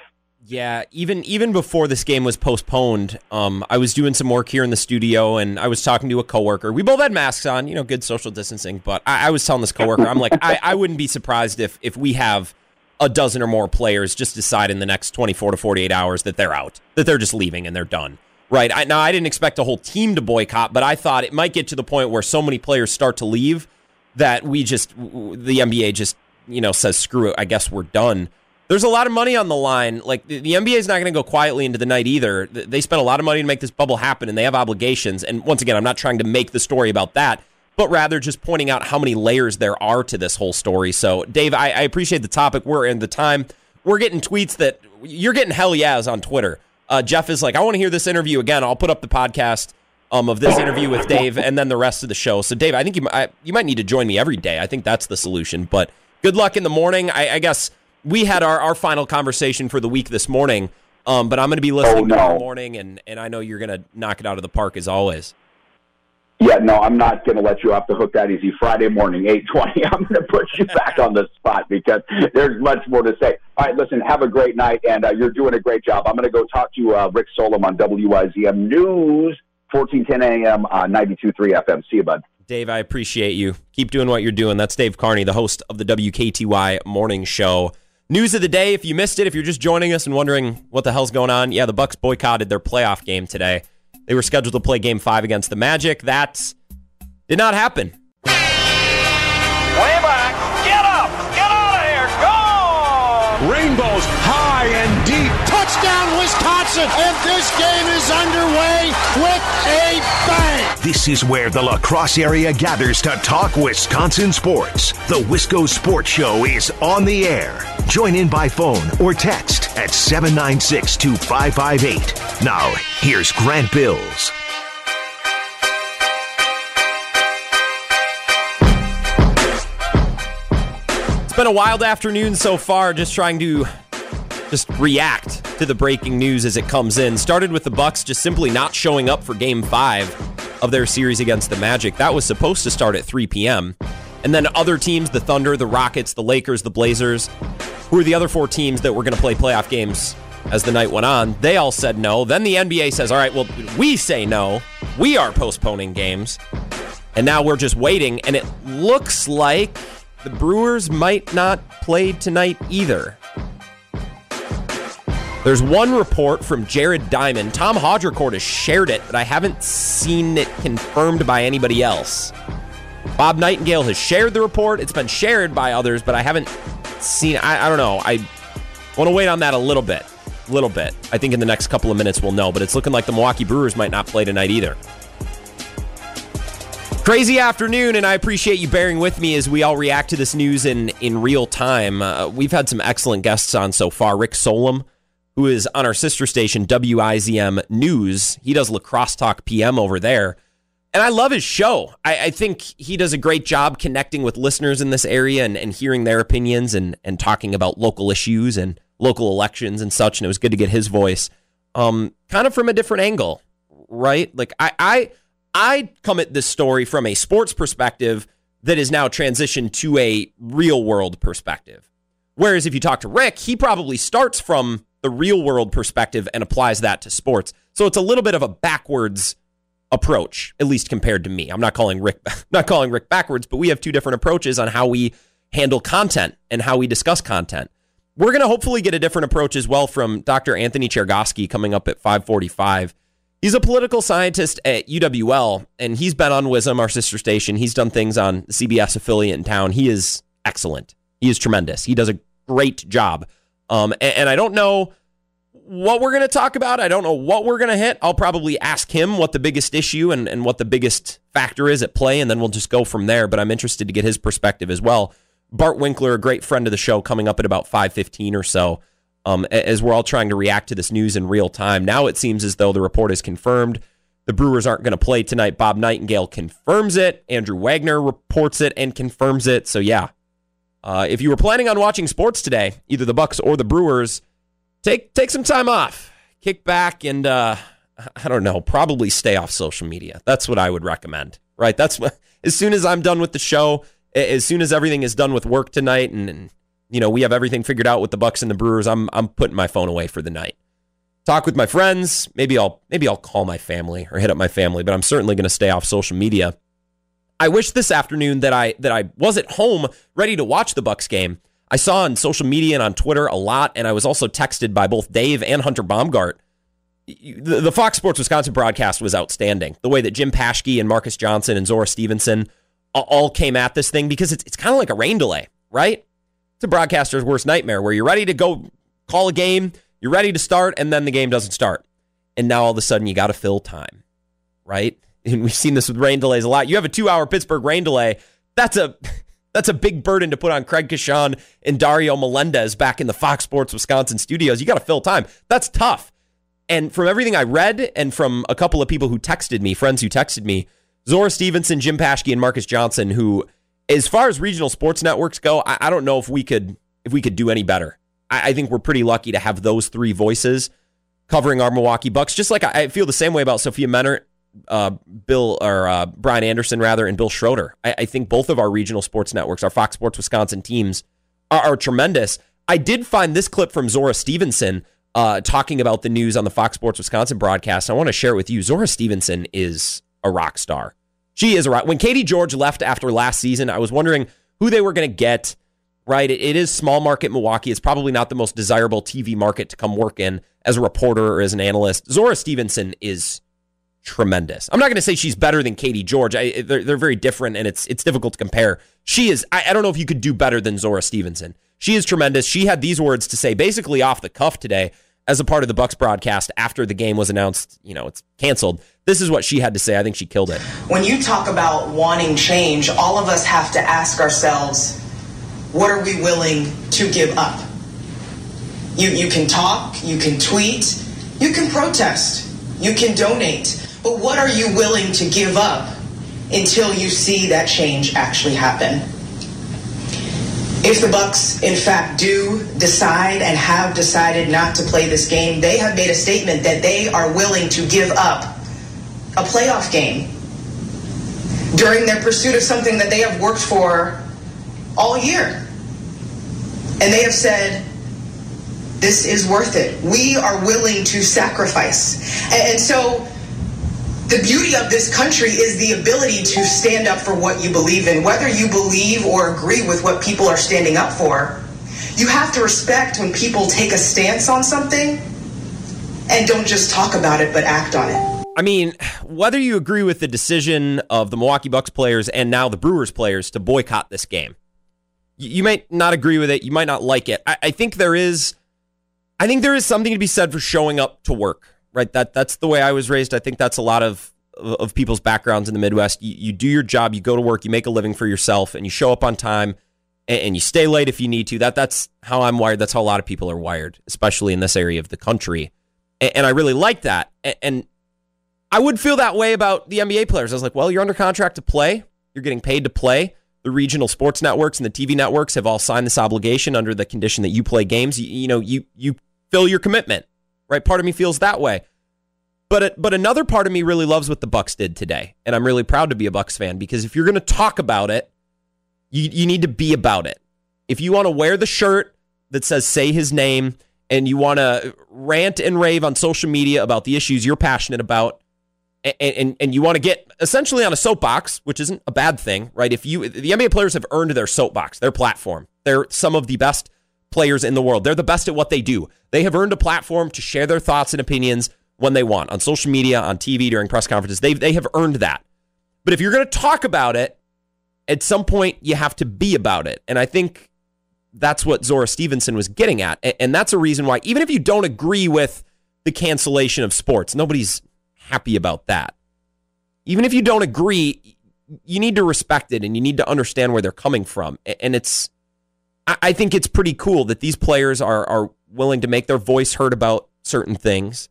Speaker 3: Yeah, even even before this game was postponed, um, I was doing some work here in the studio, and I was talking to a coworker. We both had masks on, you know, good social distancing. But I, I was telling this coworker, I'm like, I, I wouldn't be surprised if if we have a dozen or more players just decide in the next 24 to 48 hours that they're out, that they're just leaving and they're done. Right? I, now, I didn't expect a whole team to boycott, but I thought it might get to the point where so many players start to leave that we just the NBA just you know says screw it. I guess we're done. There's a lot of money on the line. Like the, the NBA is not going to go quietly into the night either. They spent a lot of money to make this bubble happen, and they have obligations. And once again, I'm not trying to make the story about that, but rather just pointing out how many layers there are to this whole story. So, Dave, I, I appreciate the topic. We're in the time. We're getting tweets that you're getting hell yeahs on Twitter. Uh, Jeff is like, I want to hear this interview again. I'll put up the podcast um, of this interview with Dave and then the rest of the show. So, Dave, I think you I, you might need to join me every day. I think that's the solution. But good luck in the morning. I, I guess we had our, our final conversation for the week this morning. Um, but I'm going to be listening oh, no. tomorrow morning, and, and I know you're going to knock it out of the park as always.
Speaker 6: Yeah, no, I'm not going to let you off the hook that easy. Friday morning, 8:20. *laughs* I'm going to put you back on the spot because there's much more to say. All right, listen, have a great night, and uh, you're doing a great job. I'm going to go talk to uh, Rick Solem on WIZM News, 1410 a.m. on 92.3 FM. See you, bud.
Speaker 3: Dave, I appreciate you. Keep doing what you're doing. That's Dave Carney, the host of the WKTY Morning Show. News of the day, if you missed it, if you're just joining us and wondering what the hell's going on, yeah, the Bucks boycotted their playoff game today. They were scheduled to play game five against the Magic. That did not happen.
Speaker 7: Way back. Get up. Get out of here. Gone.
Speaker 1: Rainbows high and deep. Touchdown, Wisconsin. And this game is underway with a bang.
Speaker 2: This is where the La Crosse area gathers to talk Wisconsin sports. The Wisco Sports Show is on the air. Join in by phone or text at 796 2558. Now, here's Grant Bills.
Speaker 3: It's been a wild afternoon so far, just trying to just react to the breaking news as it comes in. Started with the Bucks just simply not showing up for game five of their series against the Magic. That was supposed to start at 3 p.m. And then other teams, the Thunder, the Rockets, the Lakers, the Blazers, who are the other four teams that were going to play playoff games as the night went on, they all said no. Then the NBA says, all right, well, we say no. We are postponing games. And now we're just waiting. And it looks like the Brewers might not play tonight either. There's one report from Jared Diamond. Tom Haudricourt has shared it, but I haven't seen it confirmed by anybody else. Bob Nightingale has shared the report. It's been shared by others, but I haven't seen. I, I don't know. I want to wait on that a little bit. A little bit. I think in the next couple of minutes we'll know, but it's looking like the Milwaukee Brewers might not play tonight either. Crazy afternoon, and I appreciate you bearing with me as we all react to this news in, in real time. Uh, we've had some excellent guests on so far. Rick Solem, who is on our sister station, WIZM News. He does La Crosse Talk PM over there. And I love his show. I, I, think he does a great job connecting with listeners in this area and, and hearing their opinions and, and talking about local issues and local elections and such. And it was good to get his voice um, kind of from a different angle, right? Like, I, I I come at this story from a sports perspective that is now transitioned to a real world perspective. Whereas if you talk to Rick, he probably starts from the real world perspective and applies that to sports. So it's a little bit of a backwards approach, at least compared to me. I'm not calling Rick *laughs* not calling Rick backwards, but we have two different approaches on how we handle content and how we discuss content. We're going to hopefully get a different approach as well from Dr. Anthony Chergosky coming up at 545. He's a political scientist at UWL, and he's been on WIZM, our sister station. He's done things on CBS affiliate in town. He is excellent. He is tremendous. He does a great job. Um, and, and I don't know what we're going to talk about. I don't know what we're going to hit. I'll probably ask him what the biggest issue and, and what the biggest factor is at play, and then we'll just go from there. But I'm interested to get his perspective as well. Bart Winkler, a great friend of the show, coming up at about 5:15 or so um, as we're all trying to react to this news in real time. Now it seems as though the report is confirmed. The Brewers aren't going to play tonight. Bob Nightingale confirms it. Andrew Wagner reports it and confirms it. So yeah, uh, if you were planning on watching sports today, either the Bucks or the Brewers, take take some time off, kick back, and uh, I don't know, probably stay off social media. That's what I would recommend. Right? That's what. As soon as I'm done with the show, as soon as everything is done with work tonight, and, and you know, we have everything figured out with the Bucks and the Brewers. I'm I'm putting my phone away for the night. Talk with my friends. Maybe I'll maybe I'll call my family or hit up my family, but I'm certainly going to stay off social media. I wish this afternoon that I that I was at home ready to watch the Bucks game. I saw on social media and on Twitter a lot, and I was also texted by both Dave and Hunter Baumgart. The, the Fox Sports Wisconsin broadcast was outstanding. The way that Jim Paschke and Marques Johnson and Zora Stephenson all came at this thing because it's, it's kind of like a rain delay, right? It's a broadcaster's worst nightmare where you're ready to go call a game, you're ready to start, and then the game doesn't start. And now all of a sudden you got to fill time, right? And we've seen this with rain delays a lot. You have a two hour Pittsburgh rain delay. That's a *laughs* that's a big burden to put on Craig Coshun and Dario Melendez back in the Fox Sports Wisconsin studios. You got to fill time. That's tough. And from everything I read and from a couple of people who texted me, friends who texted me, Zora Stephenson, Jim Paschke, and Marques Johnson, who as far as regional sports networks go, I, I, don't know if we could if we could do any better. I, I, think we're pretty lucky to have those three voices covering our Milwaukee Bucks. Just like I, I feel the same way about Sophia Minnaert uh, Bill or uh, Brian Anderson rather, and Bill Schroeder. I, I, think both of our regional sports networks, our Fox Sports Wisconsin teams, are, are tremendous. I did find this clip from Zora Stephenson uh, talking about the news on the Fox Sports Wisconsin broadcast. I want to share it with you. Zora Stephenson is a rock star. She is a rock. When Katie George left after last season, I was wondering who they were going to get. Right, it, it is small market Milwaukee. It's probably not the most desirable TV market to come work in as a reporter or as an analyst. Zora Stephenson is tremendous. I'm not going to say she's better than Katie George. I, they're, they're very different, and it's it's difficult to compare. She is. I, I don't know if you could do better than Zora Stephenson. She is tremendous. She had these words to say basically off the cuff today as a part of the Bucks broadcast after the game was announced, you know, it's canceled. This is what she had to say. I think she killed it.
Speaker 8: When you talk about wanting change, all of us have to ask ourselves, what are we willing to give up? You you can talk, you can tweet, you can protest, you can donate, but what are you willing to give up until you see that change actually happen? If the Bucks, in fact, do decide and have decided not to play this game, they have made a statement that they are willing to give up a playoff game during their pursuit of something that they have worked for all year. And they have said, this is worth it. We are willing to sacrifice. And so the beauty of this country is the ability to stand up for what you believe in. Whether you believe or agree with what people are standing up for, you have to respect when people take a stance on something and don't just talk about it, but act on it.
Speaker 3: I mean, whether you agree with the decision of the Milwaukee Bucks players and now the Brewers players to boycott this game, you might not agree with it. You might not like it. I, I think there is, I think there is something to be said for showing up to work right? That that's the way I was raised. I think that's a lot of of people's backgrounds in the Midwest. You, you do your job, you go to work, you make a living for yourself, and you show up on time, and, and, you stay late if you need to. That that's how I'm wired. That's how a lot of people are wired, especially in this area of the country. And, and I really like that. And, and I would feel that way about the NBA players. I was like, well, you're under contract to play. You're getting paid to play. The regional sports networks and the TV networks have all signed this obligation under the condition that you play games. You, you know, you you fill your commitment right? Part of me feels that way. But but another part of me really loves what the Bucks did today, and I'm really proud to be a Bucks fan because if you're going to talk about it, you you need to be about it. If you want to wear the shirt that says "Say His Name" and you want to rant and rave on social media about the issues you're passionate about, and, and, and you want to get essentially on a soapbox, which isn't a bad thing, right? If you the NBA players have earned their soapbox, their platform, they're some of the best players in the world. They're the best at what they do. They have earned a platform to share their thoughts and opinions when they want on social media, on TV, during press conferences. They, they have earned that. But if you're going to talk about it, at some point you have to be about it. And I think that's what Zora Stephenson was getting at. And that's a reason why, even if you don't agree with the cancellation of sports, nobody's happy about that. Even if you don't agree, you need to respect it and you need to understand where they're coming from. And it's I think it's pretty cool that these players are are willing to make their voice heard about certain things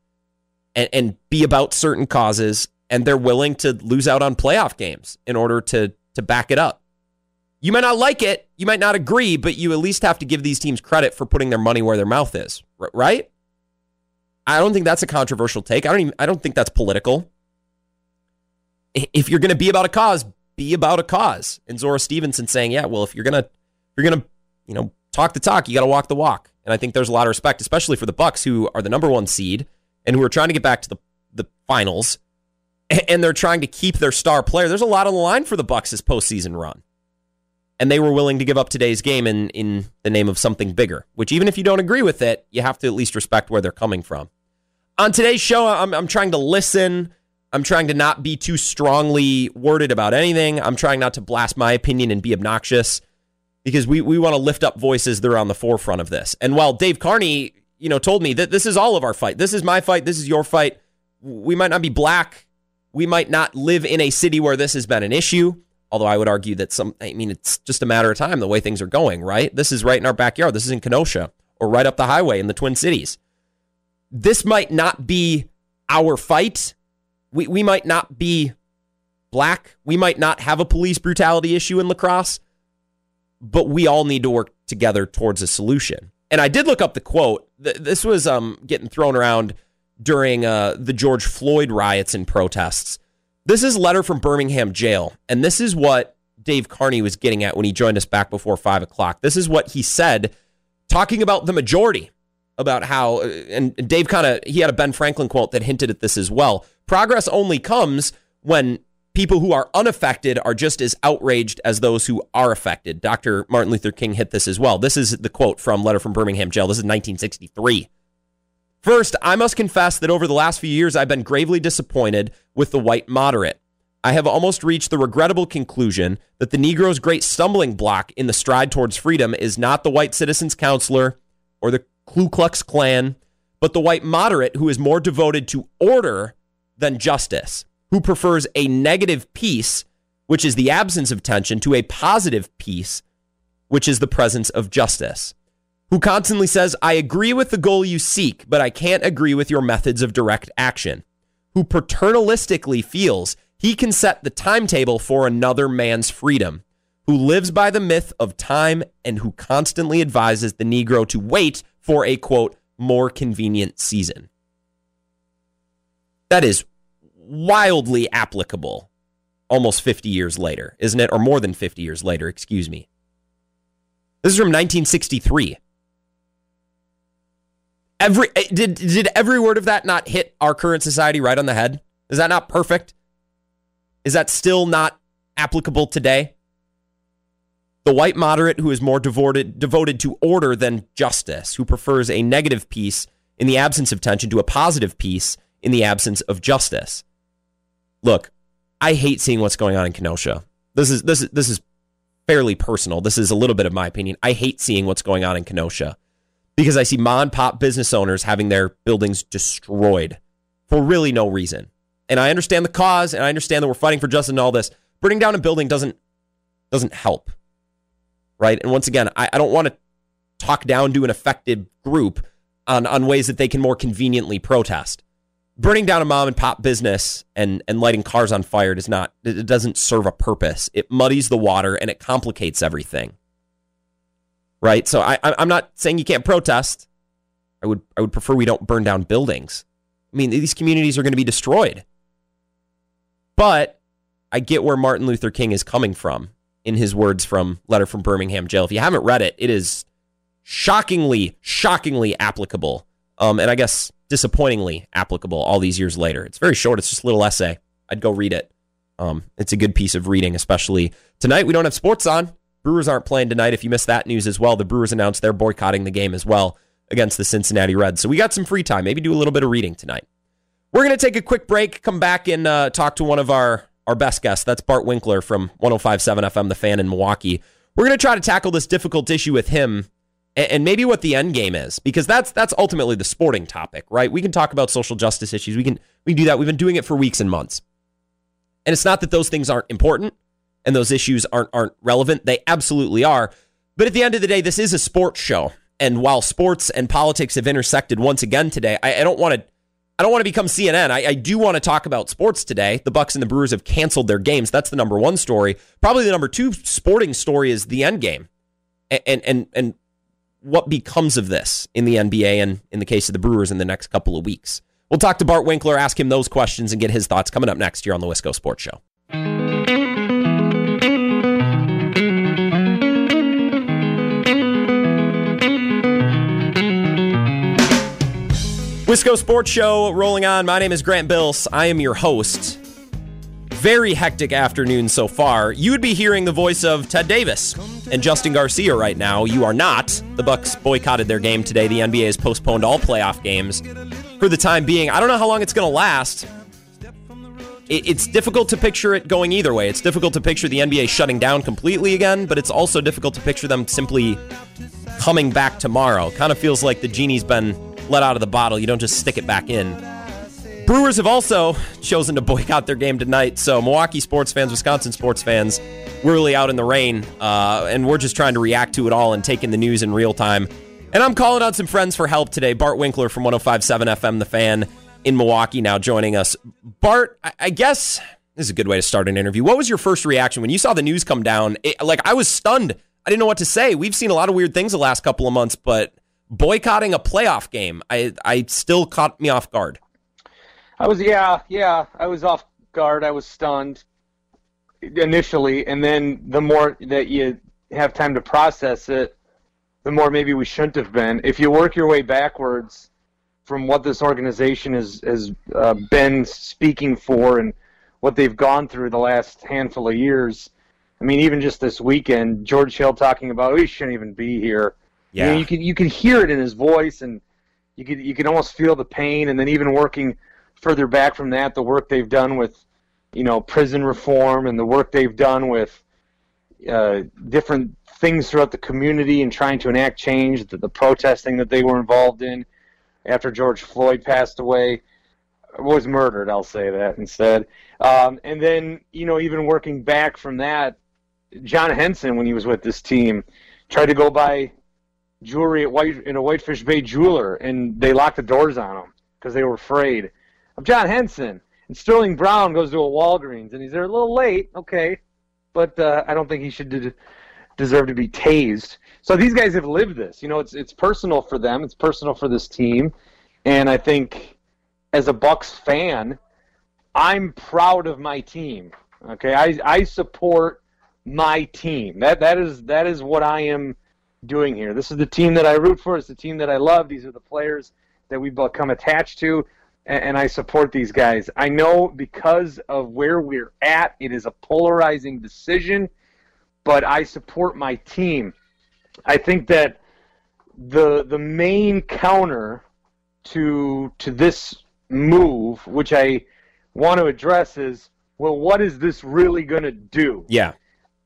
Speaker 3: and, and be about certain causes, and they're willing to lose out on playoff games in order to to back it up. You might not like it, you might not agree, but you at least have to give these teams credit for putting their money where their mouth is, right? I don't think that's a controversial take. I don't even I don't think that's political. If you're going to be about a cause, be about a cause. And Zora Stephenson saying, "Yeah, well, if you're going to you're going to you know, talk the talk. You got to walk the walk. And I think there's a lot of respect, especially for the Bucks, who are the number one seed and who are trying to get back to the the finals, and they're trying to keep their star player. There's a lot on the line for the Bucks' this postseason run, and they were willing to give up today's game in in the name of something bigger. Which, even if you don't agree with it, you have to at least respect where they're coming from. On today's show, I'm I'm trying to listen. I'm trying to not be too strongly worded about anything. I'm trying not to blast my opinion and be obnoxious because we, we want to lift up voices that are on the forefront of this. And while Dave Carney, you know, told me that this is all of our fight, this is my fight, this is your fight. We might not be black. We might not live in a city where this has been an issue. Although I would argue that some, I mean, it's just a matter of time the way things are going, right? This is right in our backyard. This is in Kenosha or right up the highway in the Twin Cities. This might not be our fight. We, we might not be black. We might not have a police brutality issue in La Crosse but we all need to work together towards a solution. And I did look up the quote. This was um, getting thrown around during uh, the George Floyd riots and protests. This is a letter from Birmingham jail, and this is what Dave Carney was getting at when he joined us back before five o'clock. This is what he said, talking about the majority, about how, and Dave kind of, he had a Ben Franklin quote that hinted at this as well. Progress only comes when people who are unaffected are just as outraged as those who are affected. Dr. Martin Luther King hit this as well. This is the quote from Letter from Birmingham Jail. This is 1963. First, I must confess that over the last few years, I've been gravely disappointed with the white moderate. I have almost reached the regrettable conclusion that the Negro's great stumbling block in the stride towards freedom is not the white citizens' counselor or the Ku Klux Klan, but the white moderate who is more devoted to order than justice, who prefers a negative peace, which is the absence of tension, to a positive peace, which is the presence of justice. Who constantly says, I agree with the goal you seek, but I can't agree with your methods of direct action, who paternalistically feels he can set the timetable for another man's freedom, who lives by the myth of time and who constantly advises the Negro to wait for a quote, more convenient season. That is wildly applicable almost 50 years later, isn't it? Or more than 50 years later, excuse me. This is from 1963. Every eh, did did every word of that not hit our current society right on the head? Is that not perfect? Is that still not applicable today? The white moderate who is more devoted devoted to order than justice, who prefers a negative peace in the absence of tension to a positive peace in the absence of justice. Look, I hate seeing what's going on in Kenosha. This is this is this is fairly personal. This is a little bit of my opinion. I hate seeing what's going on in Kenosha because I see mom and pop business owners having their buildings destroyed for really no reason. And I understand the cause and I understand that we're fighting for justice and all this. Burning down a building doesn't doesn't help. Right? And once again, I, I don't want to talk down to an affected group on, on ways that they can more conveniently protest. Burning down a mom and pop business and, and lighting cars on fire does not it doesn't serve a purpose. It muddies the water and it complicates everything right? So I, I'm not saying you can't protest. I would I would prefer we don't burn down buildings. I mean, these communities are going to be destroyed. But I get where Martin Luther King is coming from in his words from Letter from Birmingham Jail. If you haven't read it, it is shockingly, shockingly applicable. Um, and I guess disappointingly applicable all these years later. It's very short. It's just a little essay. I'd go read it. Um, it's a good piece of reading, especially tonight. We don't have sports on. Brewers aren't playing tonight. If you missed that news as well, the Brewers announced they're boycotting the game as well against the Cincinnati Reds. So we got some free time. Maybe do a little bit of reading tonight. We're going to take a quick break, come back and uh, talk to one of our, our best guests. That's Bart Winkler from 1057 FM, The Fan in Milwaukee. We're going to try to tackle this difficult issue with him and, maybe what the end game is, because that's that's ultimately the sporting topic, right? We can talk about social justice issues. We can we can do that. We've been doing it for weeks and months. And it's not that those things aren't important and those issues aren't aren't relevant. They absolutely are. But at the end of the day, this is a sports show. And while sports and politics have intersected once again today, I, I don't want to I don't want to become CNN. I, I do want to talk about sports today. The Bucks and the Brewers have canceled their games. That's the number one story. Probably the number two sporting story is the end game. And and, and what becomes of this in the NBA and in the case of the Brewers in the next couple of weeks. We'll talk to Bart Winkler, ask him those questions, and get his thoughts coming up next here on the Wisco Sports Show. Wisco Sports Show rolling on. My name is Grant Bills. I am your host. Very hectic afternoon so far. You would be hearing the voice of Ted Davis and Justin Garcia right now. You are not. The Bucks boycotted their game today. The NBA has postponed all playoff games for the time being. I don't know how long it's going to last. It's difficult to picture it going either way. It's difficult to picture the NBA shutting down completely again, but it's also difficult to picture them simply coming back tomorrow. Kind of feels like the genie's been let out of the bottle. You don't just stick it back in. Brewers have also chosen to boycott their game tonight. So, Milwaukee sports fans, Wisconsin sports fans, we're really out in the rain, uh, and we're just trying to react to it all and take in the news in real time. And I'm calling on some friends for help today. Bart Winkler from 1057 FM, The Fan in Milwaukee, now joining us. Bart, I guess this is a good way to start an interview. What was your first reaction when you saw the news come down? It, like, I was stunned. I didn't know what to say. We've seen a lot of weird things the last couple of months, but boycotting a playoff game. I I still caught me off guard.
Speaker 9: I was yeah yeah I was off guard, I was stunned initially, and then the more that you have time to process it, the more maybe we shouldn't have been. If you work your way backwards from what this organization has has uh, been speaking for and what they've gone through the last handful of years, I mean, even just this weekend, George Hill talking about we shouldn't even be here.
Speaker 3: Yeah.
Speaker 9: You, know, you can you can hear it in his voice, and you could you can almost feel the pain. And then even working further back from that, the work they've done with, you know, prison reform and the work they've done with uh, different things throughout the community and trying to enact change, the, the protesting that they were involved in after George Floyd passed away was murdered. I'll say that instead. Um, and then you know, even working back from that, John Henson, when he was with this team, tried to go buy jewelry at White in a Whitefish Bay jeweler, and they locked the doors on him because they were afraid John Henson. And Sterling Brown goes to a Walgreens, and he's there a little late, okay, but uh, I don't think he should de- deserve to be tased. So these guys have lived this. You know, it's it's personal for them. It's personal for this team, and I think as a Bucks fan, I'm proud of my team. Okay, I I support my team. That that is that is what I am doing here. This is the team that I root for. It's the team that I love. These are the players that we've become attached to, and, and I support these guys. I know because of where we're at, it is a polarizing decision, but I support my team. I think that the the main counter to to this move, which I want to address, is well, what is this really going to do?
Speaker 3: Yeah.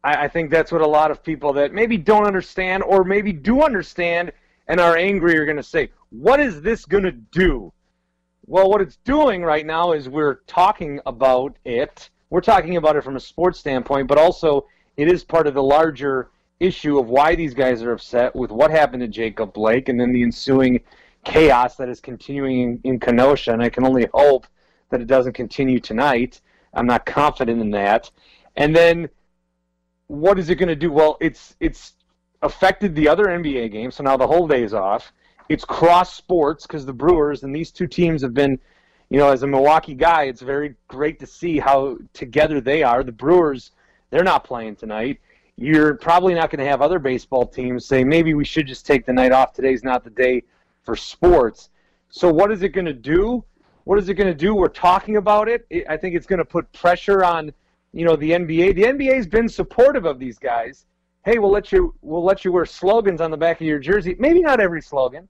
Speaker 9: I, I think that's what a lot of people that maybe don't understand or maybe do understand and are angry are going to say. What is this going to do? Well, what it's doing right now is we're talking about it. We're talking about it from a sports standpoint, but also it is part of the larger issue of why these guys are upset with what happened to Jacob Blake and then the ensuing chaos that is continuing in, Kenosha. And I can only hope that it doesn't continue tonight. I'm not confident in that. And then what is it going to do? Well, it's it's affected the other NBA games, so now the whole day is off. It's cross sports because the Brewers and these two teams have been, you know, as a Milwaukee guy, it's very great to see how together they are. The Brewers, they're not playing tonight. You're probably not going to have other baseball teams say maybe we should just take the night off. Today's not the day for sports. So what is it going to do? What is it going to do? We're talking about it. I think it's going to put pressure on, you know, the NBA. The NBA's been supportive of these guys. Hey, we'll let you we'll let you wear slogans on the back of your jersey. Maybe not every slogan.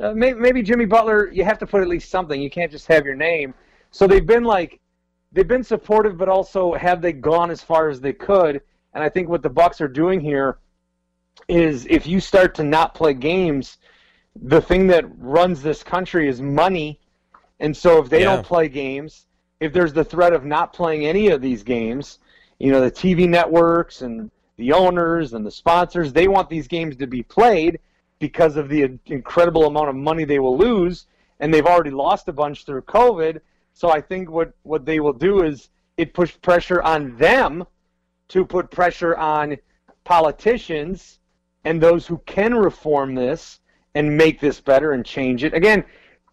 Speaker 9: Uh, maybe, maybe Jimmy Butler, you have to put at least something. You can't just have your name. So they've been like, they've been supportive, but also have they gone as far as they could? And I think what the Bucks are doing here is if you start to not play games, the thing that runs this country is money. And so if they
Speaker 3: Yeah.
Speaker 9: don't play games, if there's the threat of not playing any of these games, you know, the TV networks and the owners and the sponsors, they want these games to be played because of the incredible amount of money they will lose. And they've already lost a bunch through COVID. So I think what, what they will do is it push pressure on them to put pressure on politicians and those who can reform this and make this better and change it. Again,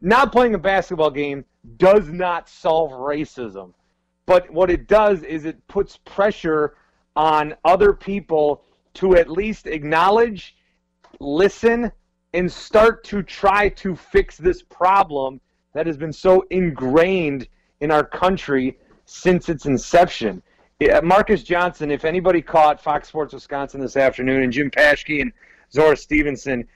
Speaker 9: not playing a basketball game does not solve racism. But what it does is it puts pressure on other people to at least acknowledge, listen, and start to try to fix this problem that has been so ingrained in our country since its inception. Marques Johnson, if anybody caught Fox Sports Wisconsin this afternoon, and Jim Paschke and Zora Stephenson,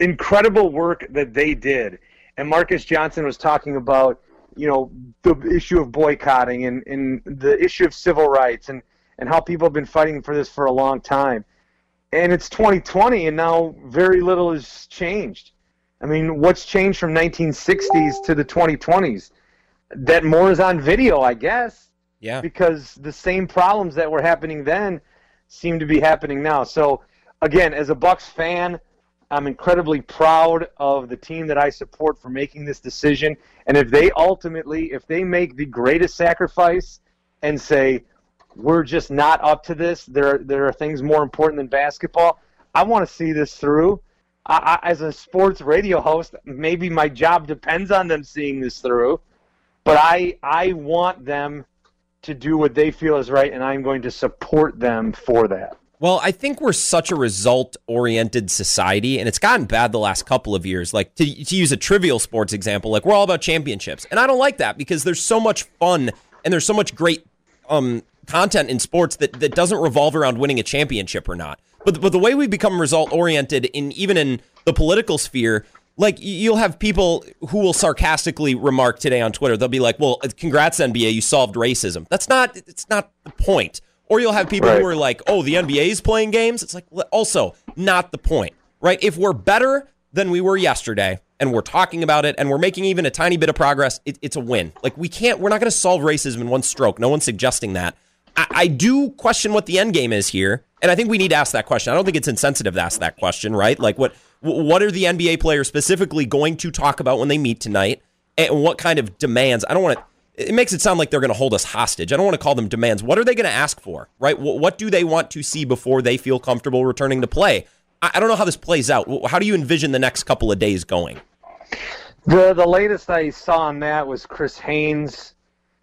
Speaker 9: incredible work that they did. And Marques Johnson was talking about, you know, the issue of boycotting and, and the issue of civil rights and, and how people have been fighting for this for a long time. And it's 2020, and now very little has changed. I mean, what's changed from 1960s to the 2020s? That more is on video, I guess
Speaker 3: Yeah.
Speaker 9: because the same problems that were happening then seem to be happening now. So again, as a Bucks fan, I'm incredibly proud of the team that I support for making this decision. And if they ultimately, if they make the greatest sacrifice and say we're just not up to this, there there are things more important than basketball. I want to see this through. I, I, as a sports radio host, maybe my job depends on them seeing this through, but I I want them to do what they feel is right, and I'm going to support them for that.
Speaker 3: Well, I think we're such a result oriented society, and it's gotten bad the last couple of years. Like, to, to use a trivial sports example, like, we're all about championships. And I don't like that because there's so much fun and there's so much great um, content in sports that, that doesn't revolve around winning a championship or not. But, but the way we become result oriented, in even in the political sphere, like you'll have people who will sarcastically remark today on Twitter. They'll be like, "Well, congrats NBA, you solved racism." That's not. It's not the point. Or you'll have people right. who are like, oh, the NBA is playing games. It's like, also, not the point, right? If we're better than we were yesterday and we're talking about it and we're making even a tiny bit of progress, it, it's a win. Like, we can't, we're not going to solve racism in one stroke. No one's suggesting that. I, I do question what the end game is here. And I think we need to ask that question. I don't think it's insensitive to ask that question, right? Like, what, what are the NBA players specifically going to talk about when they meet tonight? And what kind of demands? I don't want to it makes it sound like they're going to hold us hostage. I don't want to call them demands. What are they going to ask for, right? What do they want to see before they feel comfortable returning to play? I don't know how this plays out. How do you envision the next couple of days going?
Speaker 9: The the latest I saw on that was Chris Haynes,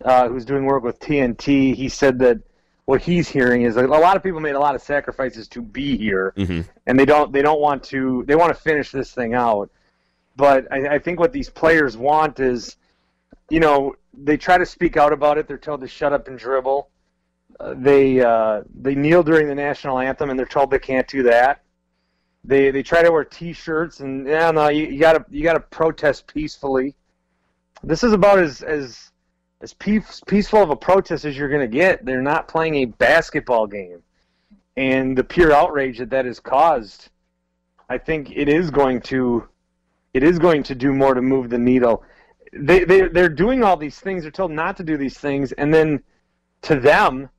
Speaker 9: uh, who's doing work with TNT. He said that what he's hearing is a lot of people made a lot of sacrifices to be here, mm-hmm. and they don't they don't want to they want to finish this thing out. But I, I think what these players want is, you know, they try to speak out about it. They're told to shut up and dribble. Uh, they uh, they kneel during the national anthem, and they're told they can't do that. They they try to wear T-shirts, and yeah, no, you, you gotta you gotta protest peacefully. This is about as as as peace, peaceful of a protest as you're gonna get. They're not playing a basketball game, and the pure outrage that that has caused, I think it is going to it is going to do more to move the needle they they they're doing all these things. They're told not to do these things, and then to them,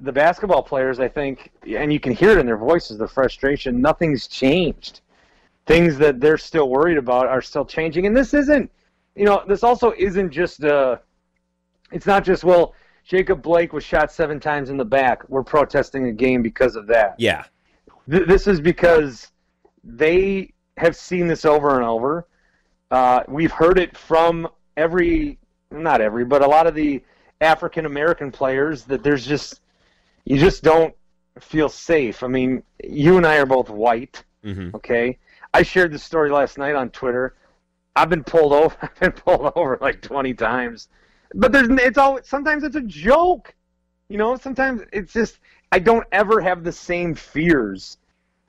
Speaker 9: the basketball players, I think, and you can hear it in their voices, the frustration. Nothing's changed. Things that they're still worried about are still changing, and this isn't, you know, this also isn't just uh It's not just well, Jacob Blake was shot seven times in the back. We're protesting a game because of that.
Speaker 3: Yeah.
Speaker 9: Th- this is because they have seen this over and over uh, we've heard it from every, not every, but a lot of the African American players that there's just, you just don't feel safe. I mean, you and I are both white, mm-hmm. okay? I shared this story last night on Twitter. I've been pulled over. *laughs* I've been pulled over like 20 times, but there's it's all. Sometimes it's a joke, you know. Sometimes it's just I don't ever have the same fears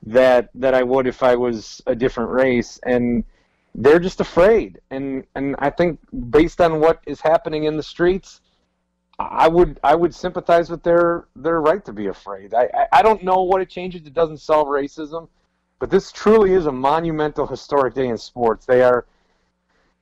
Speaker 9: that that I would if I was a different race, and they're just afraid. And and I think based on what is happening in the streets, I would I would sympathize with their their right to be afraid. I, I, I don't know what it changes. It doesn't solve racism, but this truly is a monumental historic day in sports. They are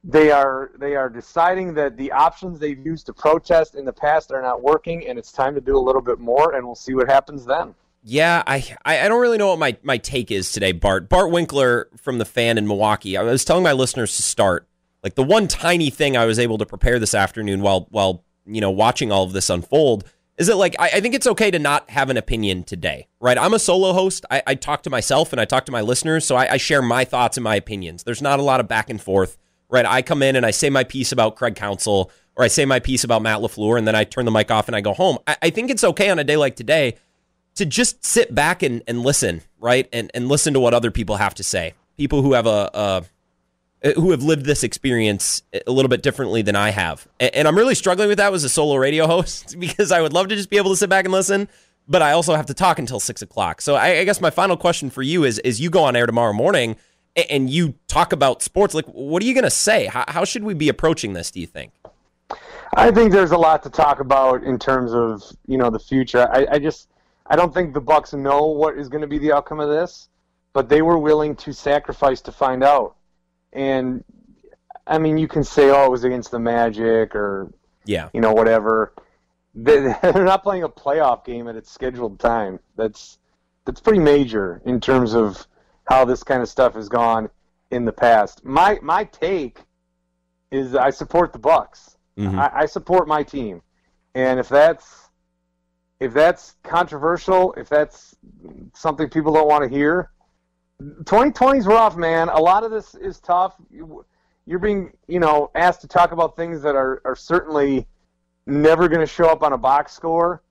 Speaker 9: they are they are deciding that the options they've used to protest in the past are not working, and it's time to do a little bit more, and we'll see what happens then.
Speaker 3: Yeah, I I don't really know what my, my take is today, Bart. Bart Winkler from the fan in Milwaukee. I was telling my listeners to start. Like the one tiny thing I was able to prepare this afternoon while while you know watching all of this unfold is that like I, I think it's okay to not have an opinion today, right? I'm a solo host. I, I talk to myself and I talk to my listeners, so I, I share my thoughts and my opinions. There's not a lot of back and forth, right? I come in and I say my piece about Craig Counsell or I say my piece about Matt LaFleur, and then I turn the mic off and I go home. I, I think it's okay on a day like today to just sit back and, and listen, right? And and listen to what other people have to say. People who have a, a eh, who have lived this experience a little bit differently than I have. And, I'm really struggling with that as a solo radio *laughs* host *laughs* because I would love to just be able to sit back and listen, but I also have to talk until six o'clock. So I, I guess my final question for you is: is you go on air tomorrow morning and you talk about sports, like what are you going to say? How, how should we be approaching this? Do you think?
Speaker 9: I think there's a lot to talk about in terms of you know the future. I, I just I don't think the Bucks know what is going to be the outcome of this, but they were willing to sacrifice to find out. And I mean, you can say, "Oh, it was against the Magic," or
Speaker 3: yeah,
Speaker 9: you know, whatever. *laughs* They're not playing a playoff game at its scheduled time. That's that's pretty major in terms of how this kind of stuff has gone in the past. My my take is I support the Bucks. Mm-hmm. I, I support my team, and if that's if that's controversial, if that's something people don't want to hear, 2020 is rough, man. A lot of this is tough. You're being, you know, asked to talk about things that are, are certainly never going to show up on a box score.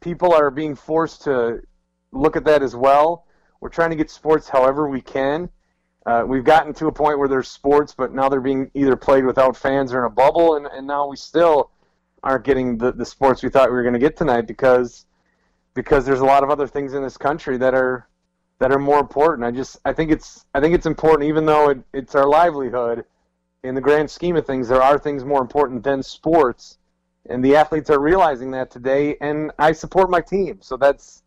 Speaker 9: People are being forced to look at that as well. We're trying to get sports however we can. Uh, we've gotten to a point where there's sports, but now they're being either played without fans or in a bubble, and, and now we still aren't getting the, the sports we thought we were going to get tonight because because there's a lot of other things in this country that are that are more important. I just I think it's I think it's important, even though it, it's our livelihood. In the grand scheme of things, there are things more important than sports, and the athletes are realizing that today. And I support my team, so that's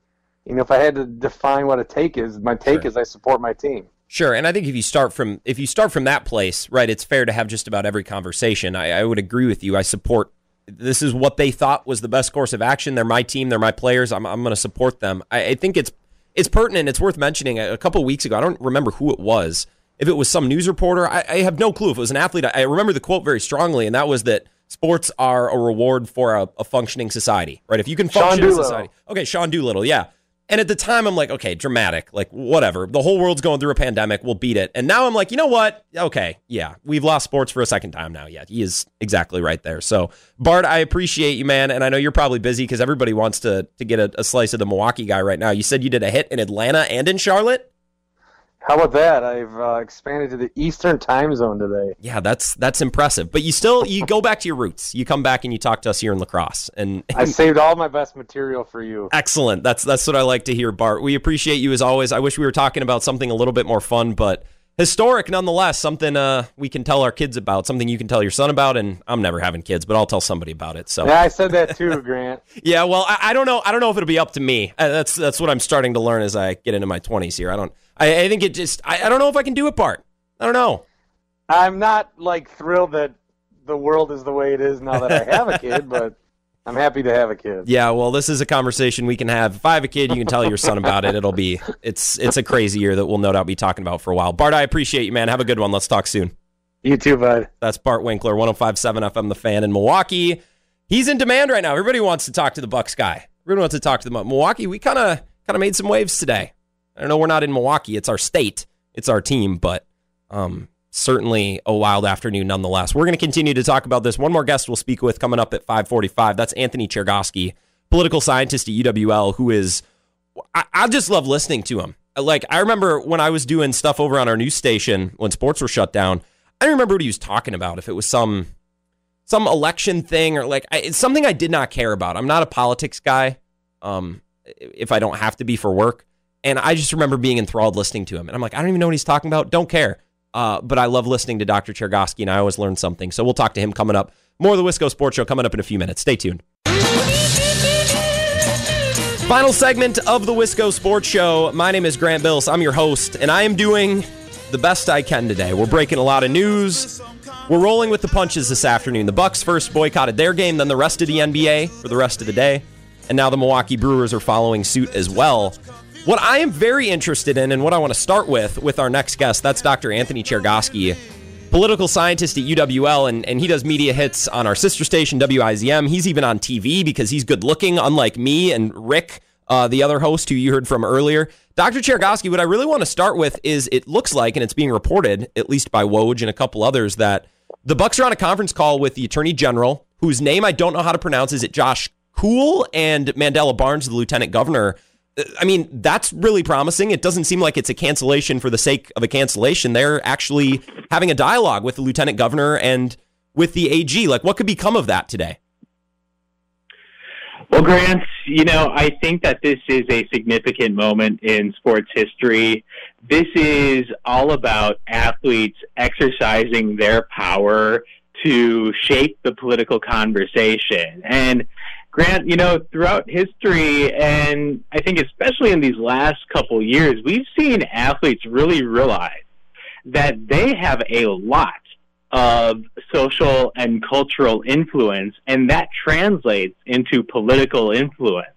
Speaker 9: you know if I had to define what a take is, my take
Speaker 3: Sure.
Speaker 9: is I support my team.
Speaker 3: Sure, and I think if you start from if you start from that place, right, it's fair to have just about every conversation. I, I would agree with you. I support. This is what they thought was the best course of action. They're my team. They're my players. I'm, I'm going to support them. I, I think it's it's pertinent. It's worth mentioning. A, a couple weeks ago, I don't remember who it was. If it was some news reporter, I, I have no clue. If it was an athlete, I, remember the quote very strongly, and that was that sports are a reward for a, a functioning society. Right? If you can function in society, okay, Sean Doolittle, yeah. And at the time, I'm like, okay, dramatic, like whatever. The whole world's going through a pandemic. We'll beat it. And now I'm like, you know what? Okay, yeah, we've lost sports for a second time now. Yeah, he is exactly right there. So, Bart, I appreciate you, man. And I know you're probably busy because everybody wants to to get a, a slice of the Milwaukee guy right now. You said you did a hit in Atlanta and in Charlotte.
Speaker 9: How about that? I've uh, expanded to the Eastern time zone today.
Speaker 3: Yeah, that's that's impressive. But you still you go back to your roots. You come back and you talk to us here in La Crosse. And *laughs*
Speaker 9: I saved all my best material for you.
Speaker 3: Excellent. That's that's what I like to hear, Bart. We appreciate you as always. I wish we were talking about something a little bit more fun, but historic nonetheless. Something uh, we can tell our kids about. Something you can tell your son about. And I'm never having kids, but I'll tell somebody about it. So
Speaker 9: Yeah, I said that too, *laughs* Grant.
Speaker 3: yeah. Well, I, I don't know. I don't know if it'll be up to me. Uh, that's that's what I'm starting to learn as I get into my 20s here. I don't. I, I think it just. I, I don't know if I can do it, Bart. I don't know.
Speaker 9: I'm not like thrilled that the world is the way it is now that I have a kid, but I'm happy to have a kid.
Speaker 3: Yeah, well, this is a conversation we can have. If I have a kid, you can tell your son about it. It'll be it's it's a crazy year that we'll no doubt be talking about for a while. Bart, I appreciate you, man. Have a good one. Let's talk soon.
Speaker 9: You too, bud.
Speaker 3: That's Bart Winkler, 1057 FM The Fan in Milwaukee. He's in demand right now. Everybody wants to talk to the Bucks guy. Everybody wants to talk to the Milwaukee. We kind of kind of made some waves today. I don't know we're not in Milwaukee. It's our state. It's our team, but um, certainly a wild afternoon nonetheless. We're going to continue to talk about this. One more guest we'll speak with coming up at 545. That's Anthony Chergosky, political scientist at UWL, who is, I, I just love listening to him. Like, I remember when I was doing stuff over on our news station when sports were shut down, I don't remember what he was talking about. If it was some some election thing or like I, it's something I did not care about. I'm not a politics guy. Um, if I don't have to be for work, and I just remember being enthralled listening to him, and I'm like, I don't even know what he's talking about. Don't care. Uh, but I love listening to Dr. Chergosky, and I always learn something. So we'll talk to him coming up. More of the Wisco Sports Show coming up in a few minutes. Stay tuned. Final segment of the Wisco Sports Show. My name is Grant Bills. I'm your host, and I am doing the best I can today. We're breaking a lot of news. We're rolling with the punches this afternoon. The Bucks first boycotted their game, then the rest of the NBA for the rest of the day, and now the Milwaukee Brewers are following suit as well. What I am very interested in, and what I want to start with with our next guest, that's Dr. Anthony Chergosky, political scientist at UWL, and, and he does media hits on our sister station, WIZM. He's even on TV because he's good looking, unlike me and Rick, uh, the other host who you heard from earlier. Dr. Chergosky, what I really want to start with is it looks like, and it's being reported, at least by Woj and a couple others, that the Bucks are on a conference call with the Attorney General, whose name I don't know how to pronounce. Is it Josh Kaul and Mandela Barnes, the Lieutenant Governor? I mean, that's really promising. It doesn't seem like it's a cancellation for the sake of a cancellation. They're actually having a dialogue with the Lieutenant Governor and with the AG. Like, what could become of that today?
Speaker 10: Well, Grant, you know, I think that this is a significant moment in sports history. This is all about athletes exercising their power to shape the political conversation. And Grant, you know, throughout history, and I think especially in these last couple years, we've seen athletes really realize that they have a lot of social and cultural influence, and that translates into political influence.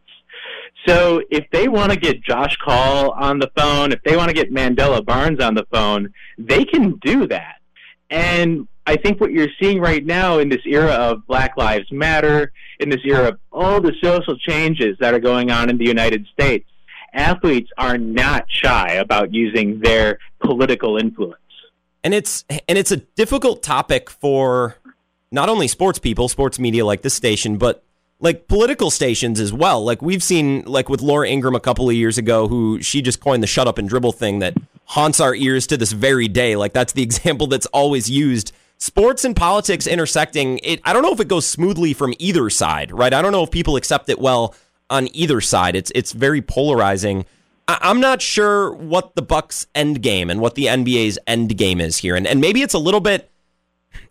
Speaker 10: So if they want to get Josh Kaul on the phone, if they want to get Mandela Barnes on the phone, they can do that. And I think what you're seeing right now in this era of Black Lives Matter, in this era of all the social changes that are going on in the United States, athletes are not shy about using their political influence.
Speaker 3: and it's and it's a difficult topic for not only sports people, sports media like this station, but like political stations as well. Like we've seen, like with Laura Ingraham a couple of years ago, who she just coined the "shut up and dribble" thing that haunts our ears to this very day. Like that's the *laughs* example that's always used. Sports and politics intersecting. It. I don't know if it goes smoothly from either side, right? I don't know if people accept it well on either side. It's it's very polarizing. I, I'm not sure what the Bucks' end game and what the NBA's end game is here, and and maybe it's a little bit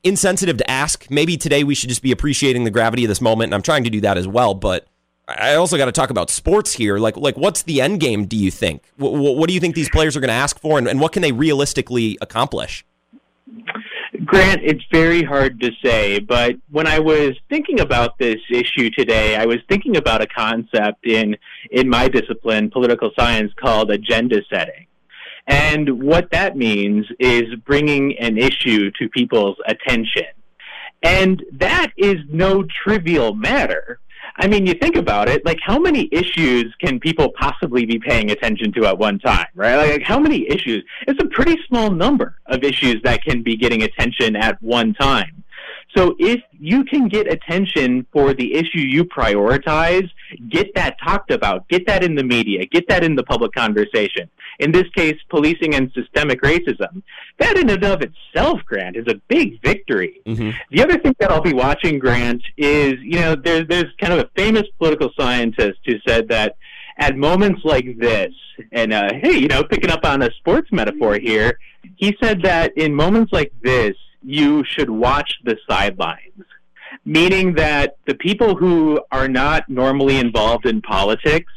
Speaker 3: insensitive to ask. Maybe today we should just be appreciating the gravity of this moment, and I'm trying to do that as well. But I also got to talk about sports here. Like, like what's the end game? Do you think? What, what do you think these players are going to ask for, and, and what can they realistically accomplish?
Speaker 10: Grant, it's very hard to say, but when I was thinking about this issue today, I was thinking about a concept in in my discipline, political science, called agenda setting. And what that means is bringing an issue to people's attention. And that is no trivial matter. I mean, you think about it, like how many issues can people possibly be paying attention to at one time, right? Like how many issues? It's a pretty small number of issues that can be getting attention at one time. So if you can get attention for the issue you prioritize, get that talked about, get that in the media, get that in the public conversation. In this case, policing and systemic racism. That in and of itself, Grant, is a big victory.
Speaker 3: Mm-hmm.
Speaker 10: The other thing that I'll be watching, Grant, is, you know, there's, there's kind of a famous political scientist who said that at moments like this, and uh, hey, you know, picking up on a sports metaphor here, he said that in moments like this, you should watch the sidelines. Meaning that the people who are not normally involved in politics,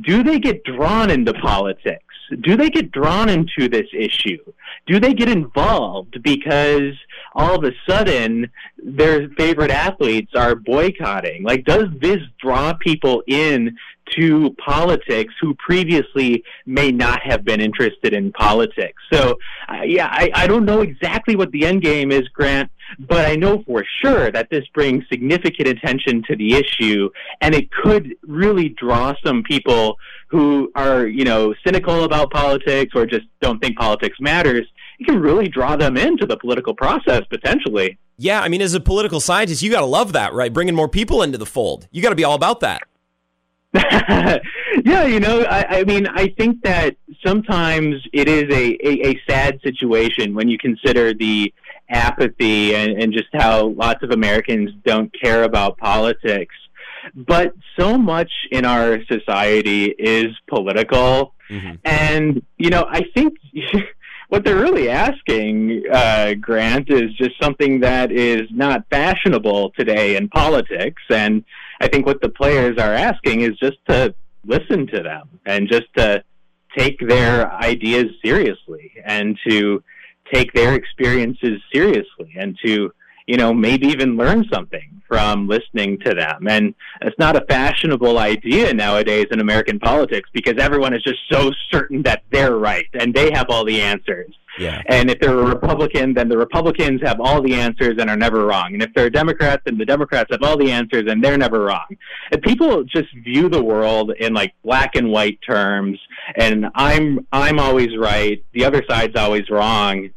Speaker 10: do they get drawn into politics? Do they get drawn into this issue? Do they get involved because all of a sudden their favorite athletes are boycotting? Like, does this draw people in to politics who previously may not have been interested in politics. So, uh, yeah, I, I don't know exactly what the end game is, Grant, but I know for sure that this brings significant attention to the issue, and it could really draw some people who are, you know, cynical about politics or just don't think politics matters. It can really draw them into the political process potentially.
Speaker 3: Yeah, I mean, as a political scientist, you got to love that, right? Bringing more people into the fold. You got to be all about that. *laughs*
Speaker 10: yeah, you know, I, I mean, I think that sometimes it is a, a, a sad situation when you consider the apathy and, and just how lots of Americans don't care about politics. But so much in our society is political.
Speaker 3: Mm-hmm.
Speaker 10: And, you know, I think *laughs* what they're really asking, uh, Grant, is just something that is not fashionable today in politics. And I think what the players are asking is just to listen to them and just to take their ideas seriously and to take their experiences seriously and to you know maybe even learn something from listening to them and it's not a fashionable idea nowadays in american politics because everyone is just so certain that they're right and they have all the answers
Speaker 3: Yeah.
Speaker 10: and if they're a Republican, then the Republicans have all the answers and are never wrong. And if they're a Democrat, then the Democrats have all the answers and they're never wrong. And people just view the world in like black and white terms. And I'm I'm always right. The other side's always wrong.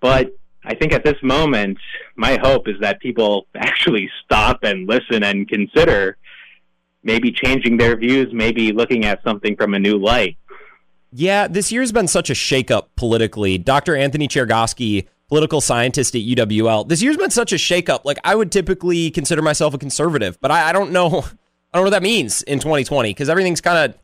Speaker 10: But I think at this moment, my hope is that people *laughs* actually stop and listen and consider maybe changing their views, maybe looking at something from a new light.
Speaker 3: Yeah, this year's been such a shakeup politically. Dr. Anthony Chergosky, political scientist at UWL, this year's been such a shakeup. Like, I would typically consider myself a conservative, but I, I don't know. *laughs* I don't know what that means in 2020 because everything's kind of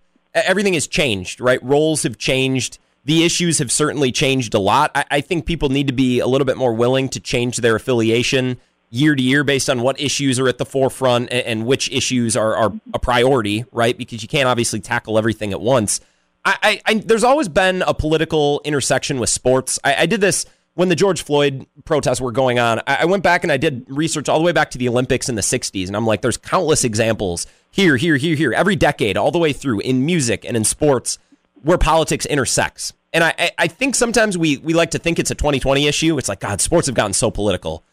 Speaker 3: everything has changed, right? Roles have changed. The issues have certainly changed a lot. I, I think people need to be a little bit more willing to change their affiliation year to year based on what issues are at the forefront and, and which issues are, are a priority, right? Because you can't obviously tackle everything at once. I, I, I, there's always been a political intersection with sports. I, I, did this when the George Floyd protests were going on. I, I, went back and I did research all the way back to the Olympics in the 60s. And I'm like, there's countless examples here, here, here, here, every decade, all the way through in music and in sports where politics intersects. And I, I think sometimes we, we like to think it's a 2020 issue. It's like, God, sports have gotten so political.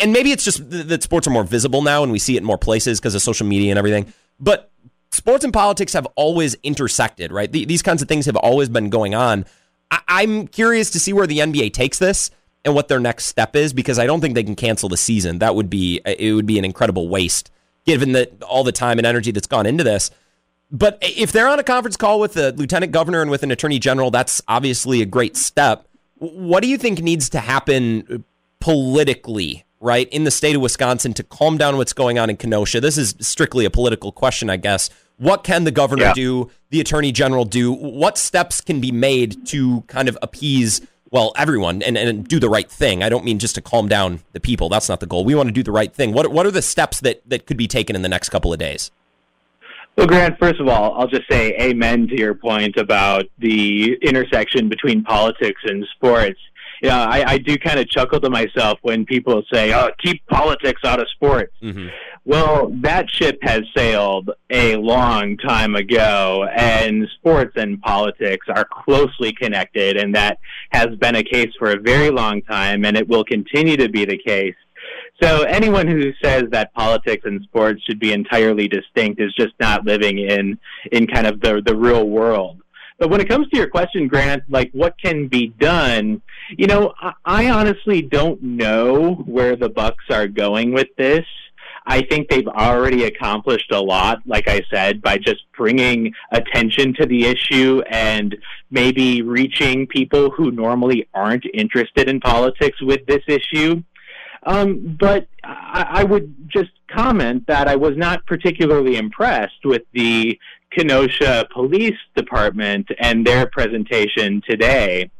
Speaker 3: and maybe it's just that sports are more visible now and we see it in more places because of social media and everything. But sports and politics have always intersected, right? these kinds of things have always been going on. I- am curious to see where the NBA takes this. and what their next step is because I don't think they can cancel the season. That would be it would be an incredible waste given that all the time and energy that's gone into this. But if they're on a conference call with the lieutenant governor and with an attorney general, that's obviously a great step. What do you think needs to happen politically, right, in the state of Wisconsin to calm down what's going on in Kenosha? This is strictly a political question, I guess. What can the governor yeah. do, the attorney general do? What steps can be made to kind of appease well, everyone and, and do the right thing. I don't mean just to calm down the people. That's not the goal. We want to do the right thing. What what are the steps that, that could be taken in the next couple of days?
Speaker 10: Well, Grant, first of all, I'll just say amen to your point about the intersection between politics and sports. Know, I, I do kind of chuckle to myself when people say, oh, keep politics out of sports. Mm-hmm. Well, that ship has sailed a long time ago, and sports and politics are closely connected, and that has been a case for a very long time, and it will continue to be the case. So anyone who says that politics and sports should be entirely distinct is just not living in in kind of the the real world. But when it comes to your question, Grant, like what can be done, you know, I, I honestly don't know where the Bucks are going with this. I think they've already accomplished a lot, like I said, by just bringing attention to the issue and maybe reaching people who normally aren't interested in politics with this issue. Um, but I, I would just comment that I was not particularly impressed with the Kenosha Police Department and their presentation today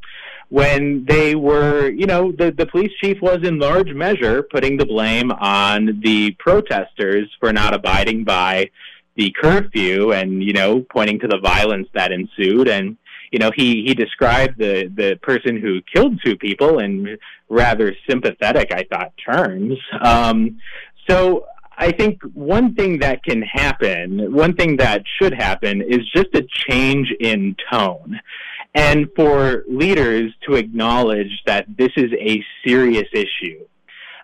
Speaker 10: when they were, you know, the, the police chief was in large measure putting the blame on the protesters for not abiding by the curfew and, you know, pointing to the violence that ensued. And, you know, he, he described the, the person who killed two people in rather sympathetic, I thought, terms. Um, so I think one thing that can happen, one thing that should happen, is just a change in tone and for leaders to acknowledge that this is a serious issue.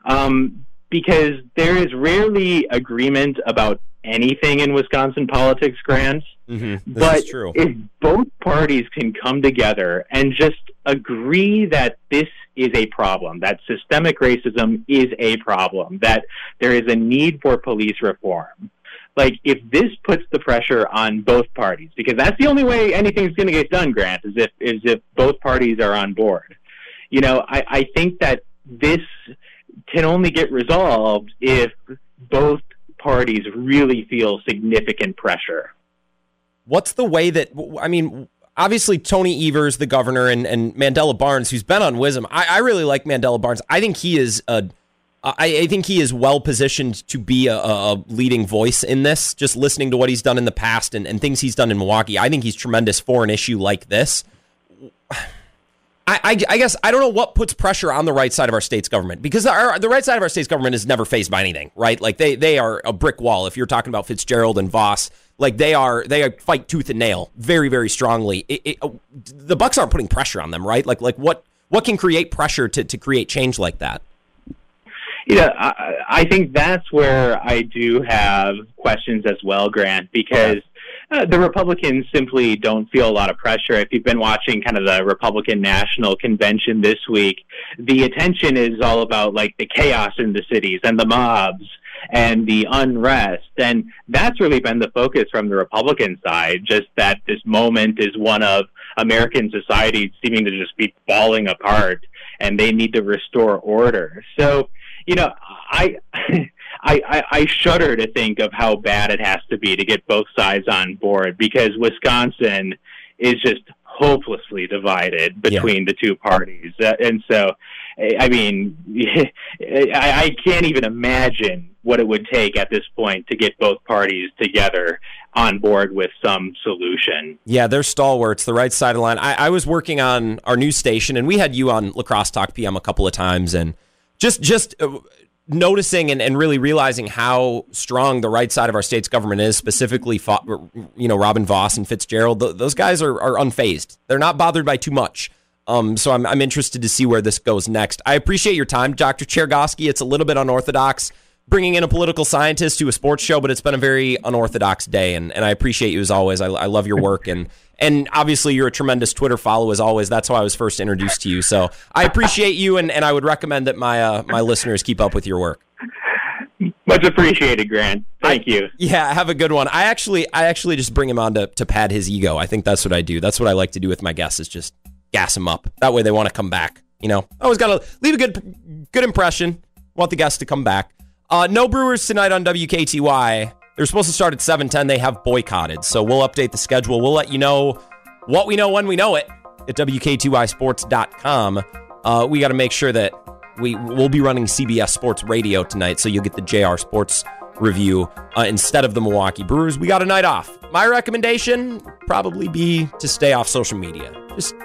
Speaker 10: Um, because there is rarely agreement about anything in Wisconsin politics, Grant. Mm-hmm. But if both parties can come together and just agree that this is a problem, that systemic racism is a problem, that there is a need for police reform, like if this puts the pressure on both parties, because that's the only way anything's going to get done, Grant, is if is if both parties are on board. You know, I, I think that this can only get resolved if both parties really feel significant pressure.
Speaker 3: What's the way that I mean? Obviously, Tony Evers, the governor, and, and Mandela Barnes, who's been on WIZM. I, I really like Mandela Barnes. I think he is a I, I, think he is well positioned to be a, a, leading voice in this. Just listening to what he's done in the past and, and things he's done in Milwaukee, I think he's tremendous for an issue like this. I, I, I, guess I don't know what puts pressure on the right side of our state's government because our, the right side of our state's government is never faced by anything, right? Like they they are a brick wall. If you're talking about Fitzgerald and Vos, like they are they fight tooth and nail very very strongly. It, it, the Bucks aren't putting pressure on them, right? Like like what what can create pressure to to create change like that?
Speaker 10: You know, I, I think that's where I do have questions as well, Grant, because uh, the Republicans simply don't feel a lot of pressure. If you've been watching kind of the Republican National Convention this week, the attention is all about like the chaos in the cities and the mobs and the unrest. And that's really been the focus from the Republican side, just that this moment is one of American society seeming to just be falling apart and they need to restore order. So, you know, I, I, I shudder to think of how bad it has to be to get both sides on board because Wisconsin is just hopelessly divided between yeah. the two parties, uh, and so, I mean, *laughs* I, I can't even imagine what it would take at this point to get both parties together on board with some solution.
Speaker 3: Yeah, they're stalwarts, the right side of the line. I, I was working on our news station, and we had you on La Crosse Talk PM a couple of times, and just just uh, noticing and, and really realizing how strong the right side of our state's government is, specifically, you know, Robin Vos and Fitzgerald. Those guys are, are unfazed. They're not bothered by too much. Um, so I'm, I'm interested to see where this goes next. I appreciate your time, Dr. Chergosky. It's a little bit unorthodox bringing in a political scientist to a sports show, but it's been a very unorthodox day, and, and I appreciate you as always. I, I love your work, and And obviously, you're a tremendous Twitter follow as always. That's how I was first introduced to you. So I appreciate you, and, and I would recommend that my uh, my listeners keep up with your work.
Speaker 10: Much appreciated, Grant. Thank you.
Speaker 3: Yeah, have a good one. I actually I actually just bring him on to, to pad his ego. I think that's what I do. That's what I like to do with my guests is just gas them up. That way they want to come back. You know, I always got to leave a good good impression. Want the guests to come back. Uh, no Brewers tonight on WKTY. They're supposed to start at 7:10. They have boycotted, so we'll update the schedule. We'll let you know what we know when we know it at WKTYSports.com. Uh, we got to make sure that we will be running CBS Sports Radio tonight, so you'll get the JR Sports review uh, instead of the Milwaukee Brewers. We got a night off. My recommendation probably be to stay off social media. Just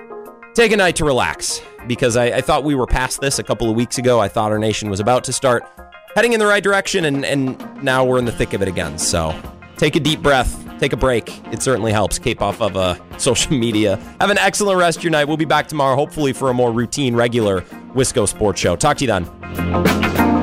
Speaker 3: take a night to relax because I, I thought we were past this a couple of weeks ago. I thought our nation was about to start heading in the right direction, and, and now we're in the thick of it again. So take a deep breath, take a break. It certainly helps. Cape off of uh, *laughs* social media. Have an excellent rest of your night. We'll be back tomorrow, hopefully, for a more routine, regular Wisco Sports Show. Talk to you then.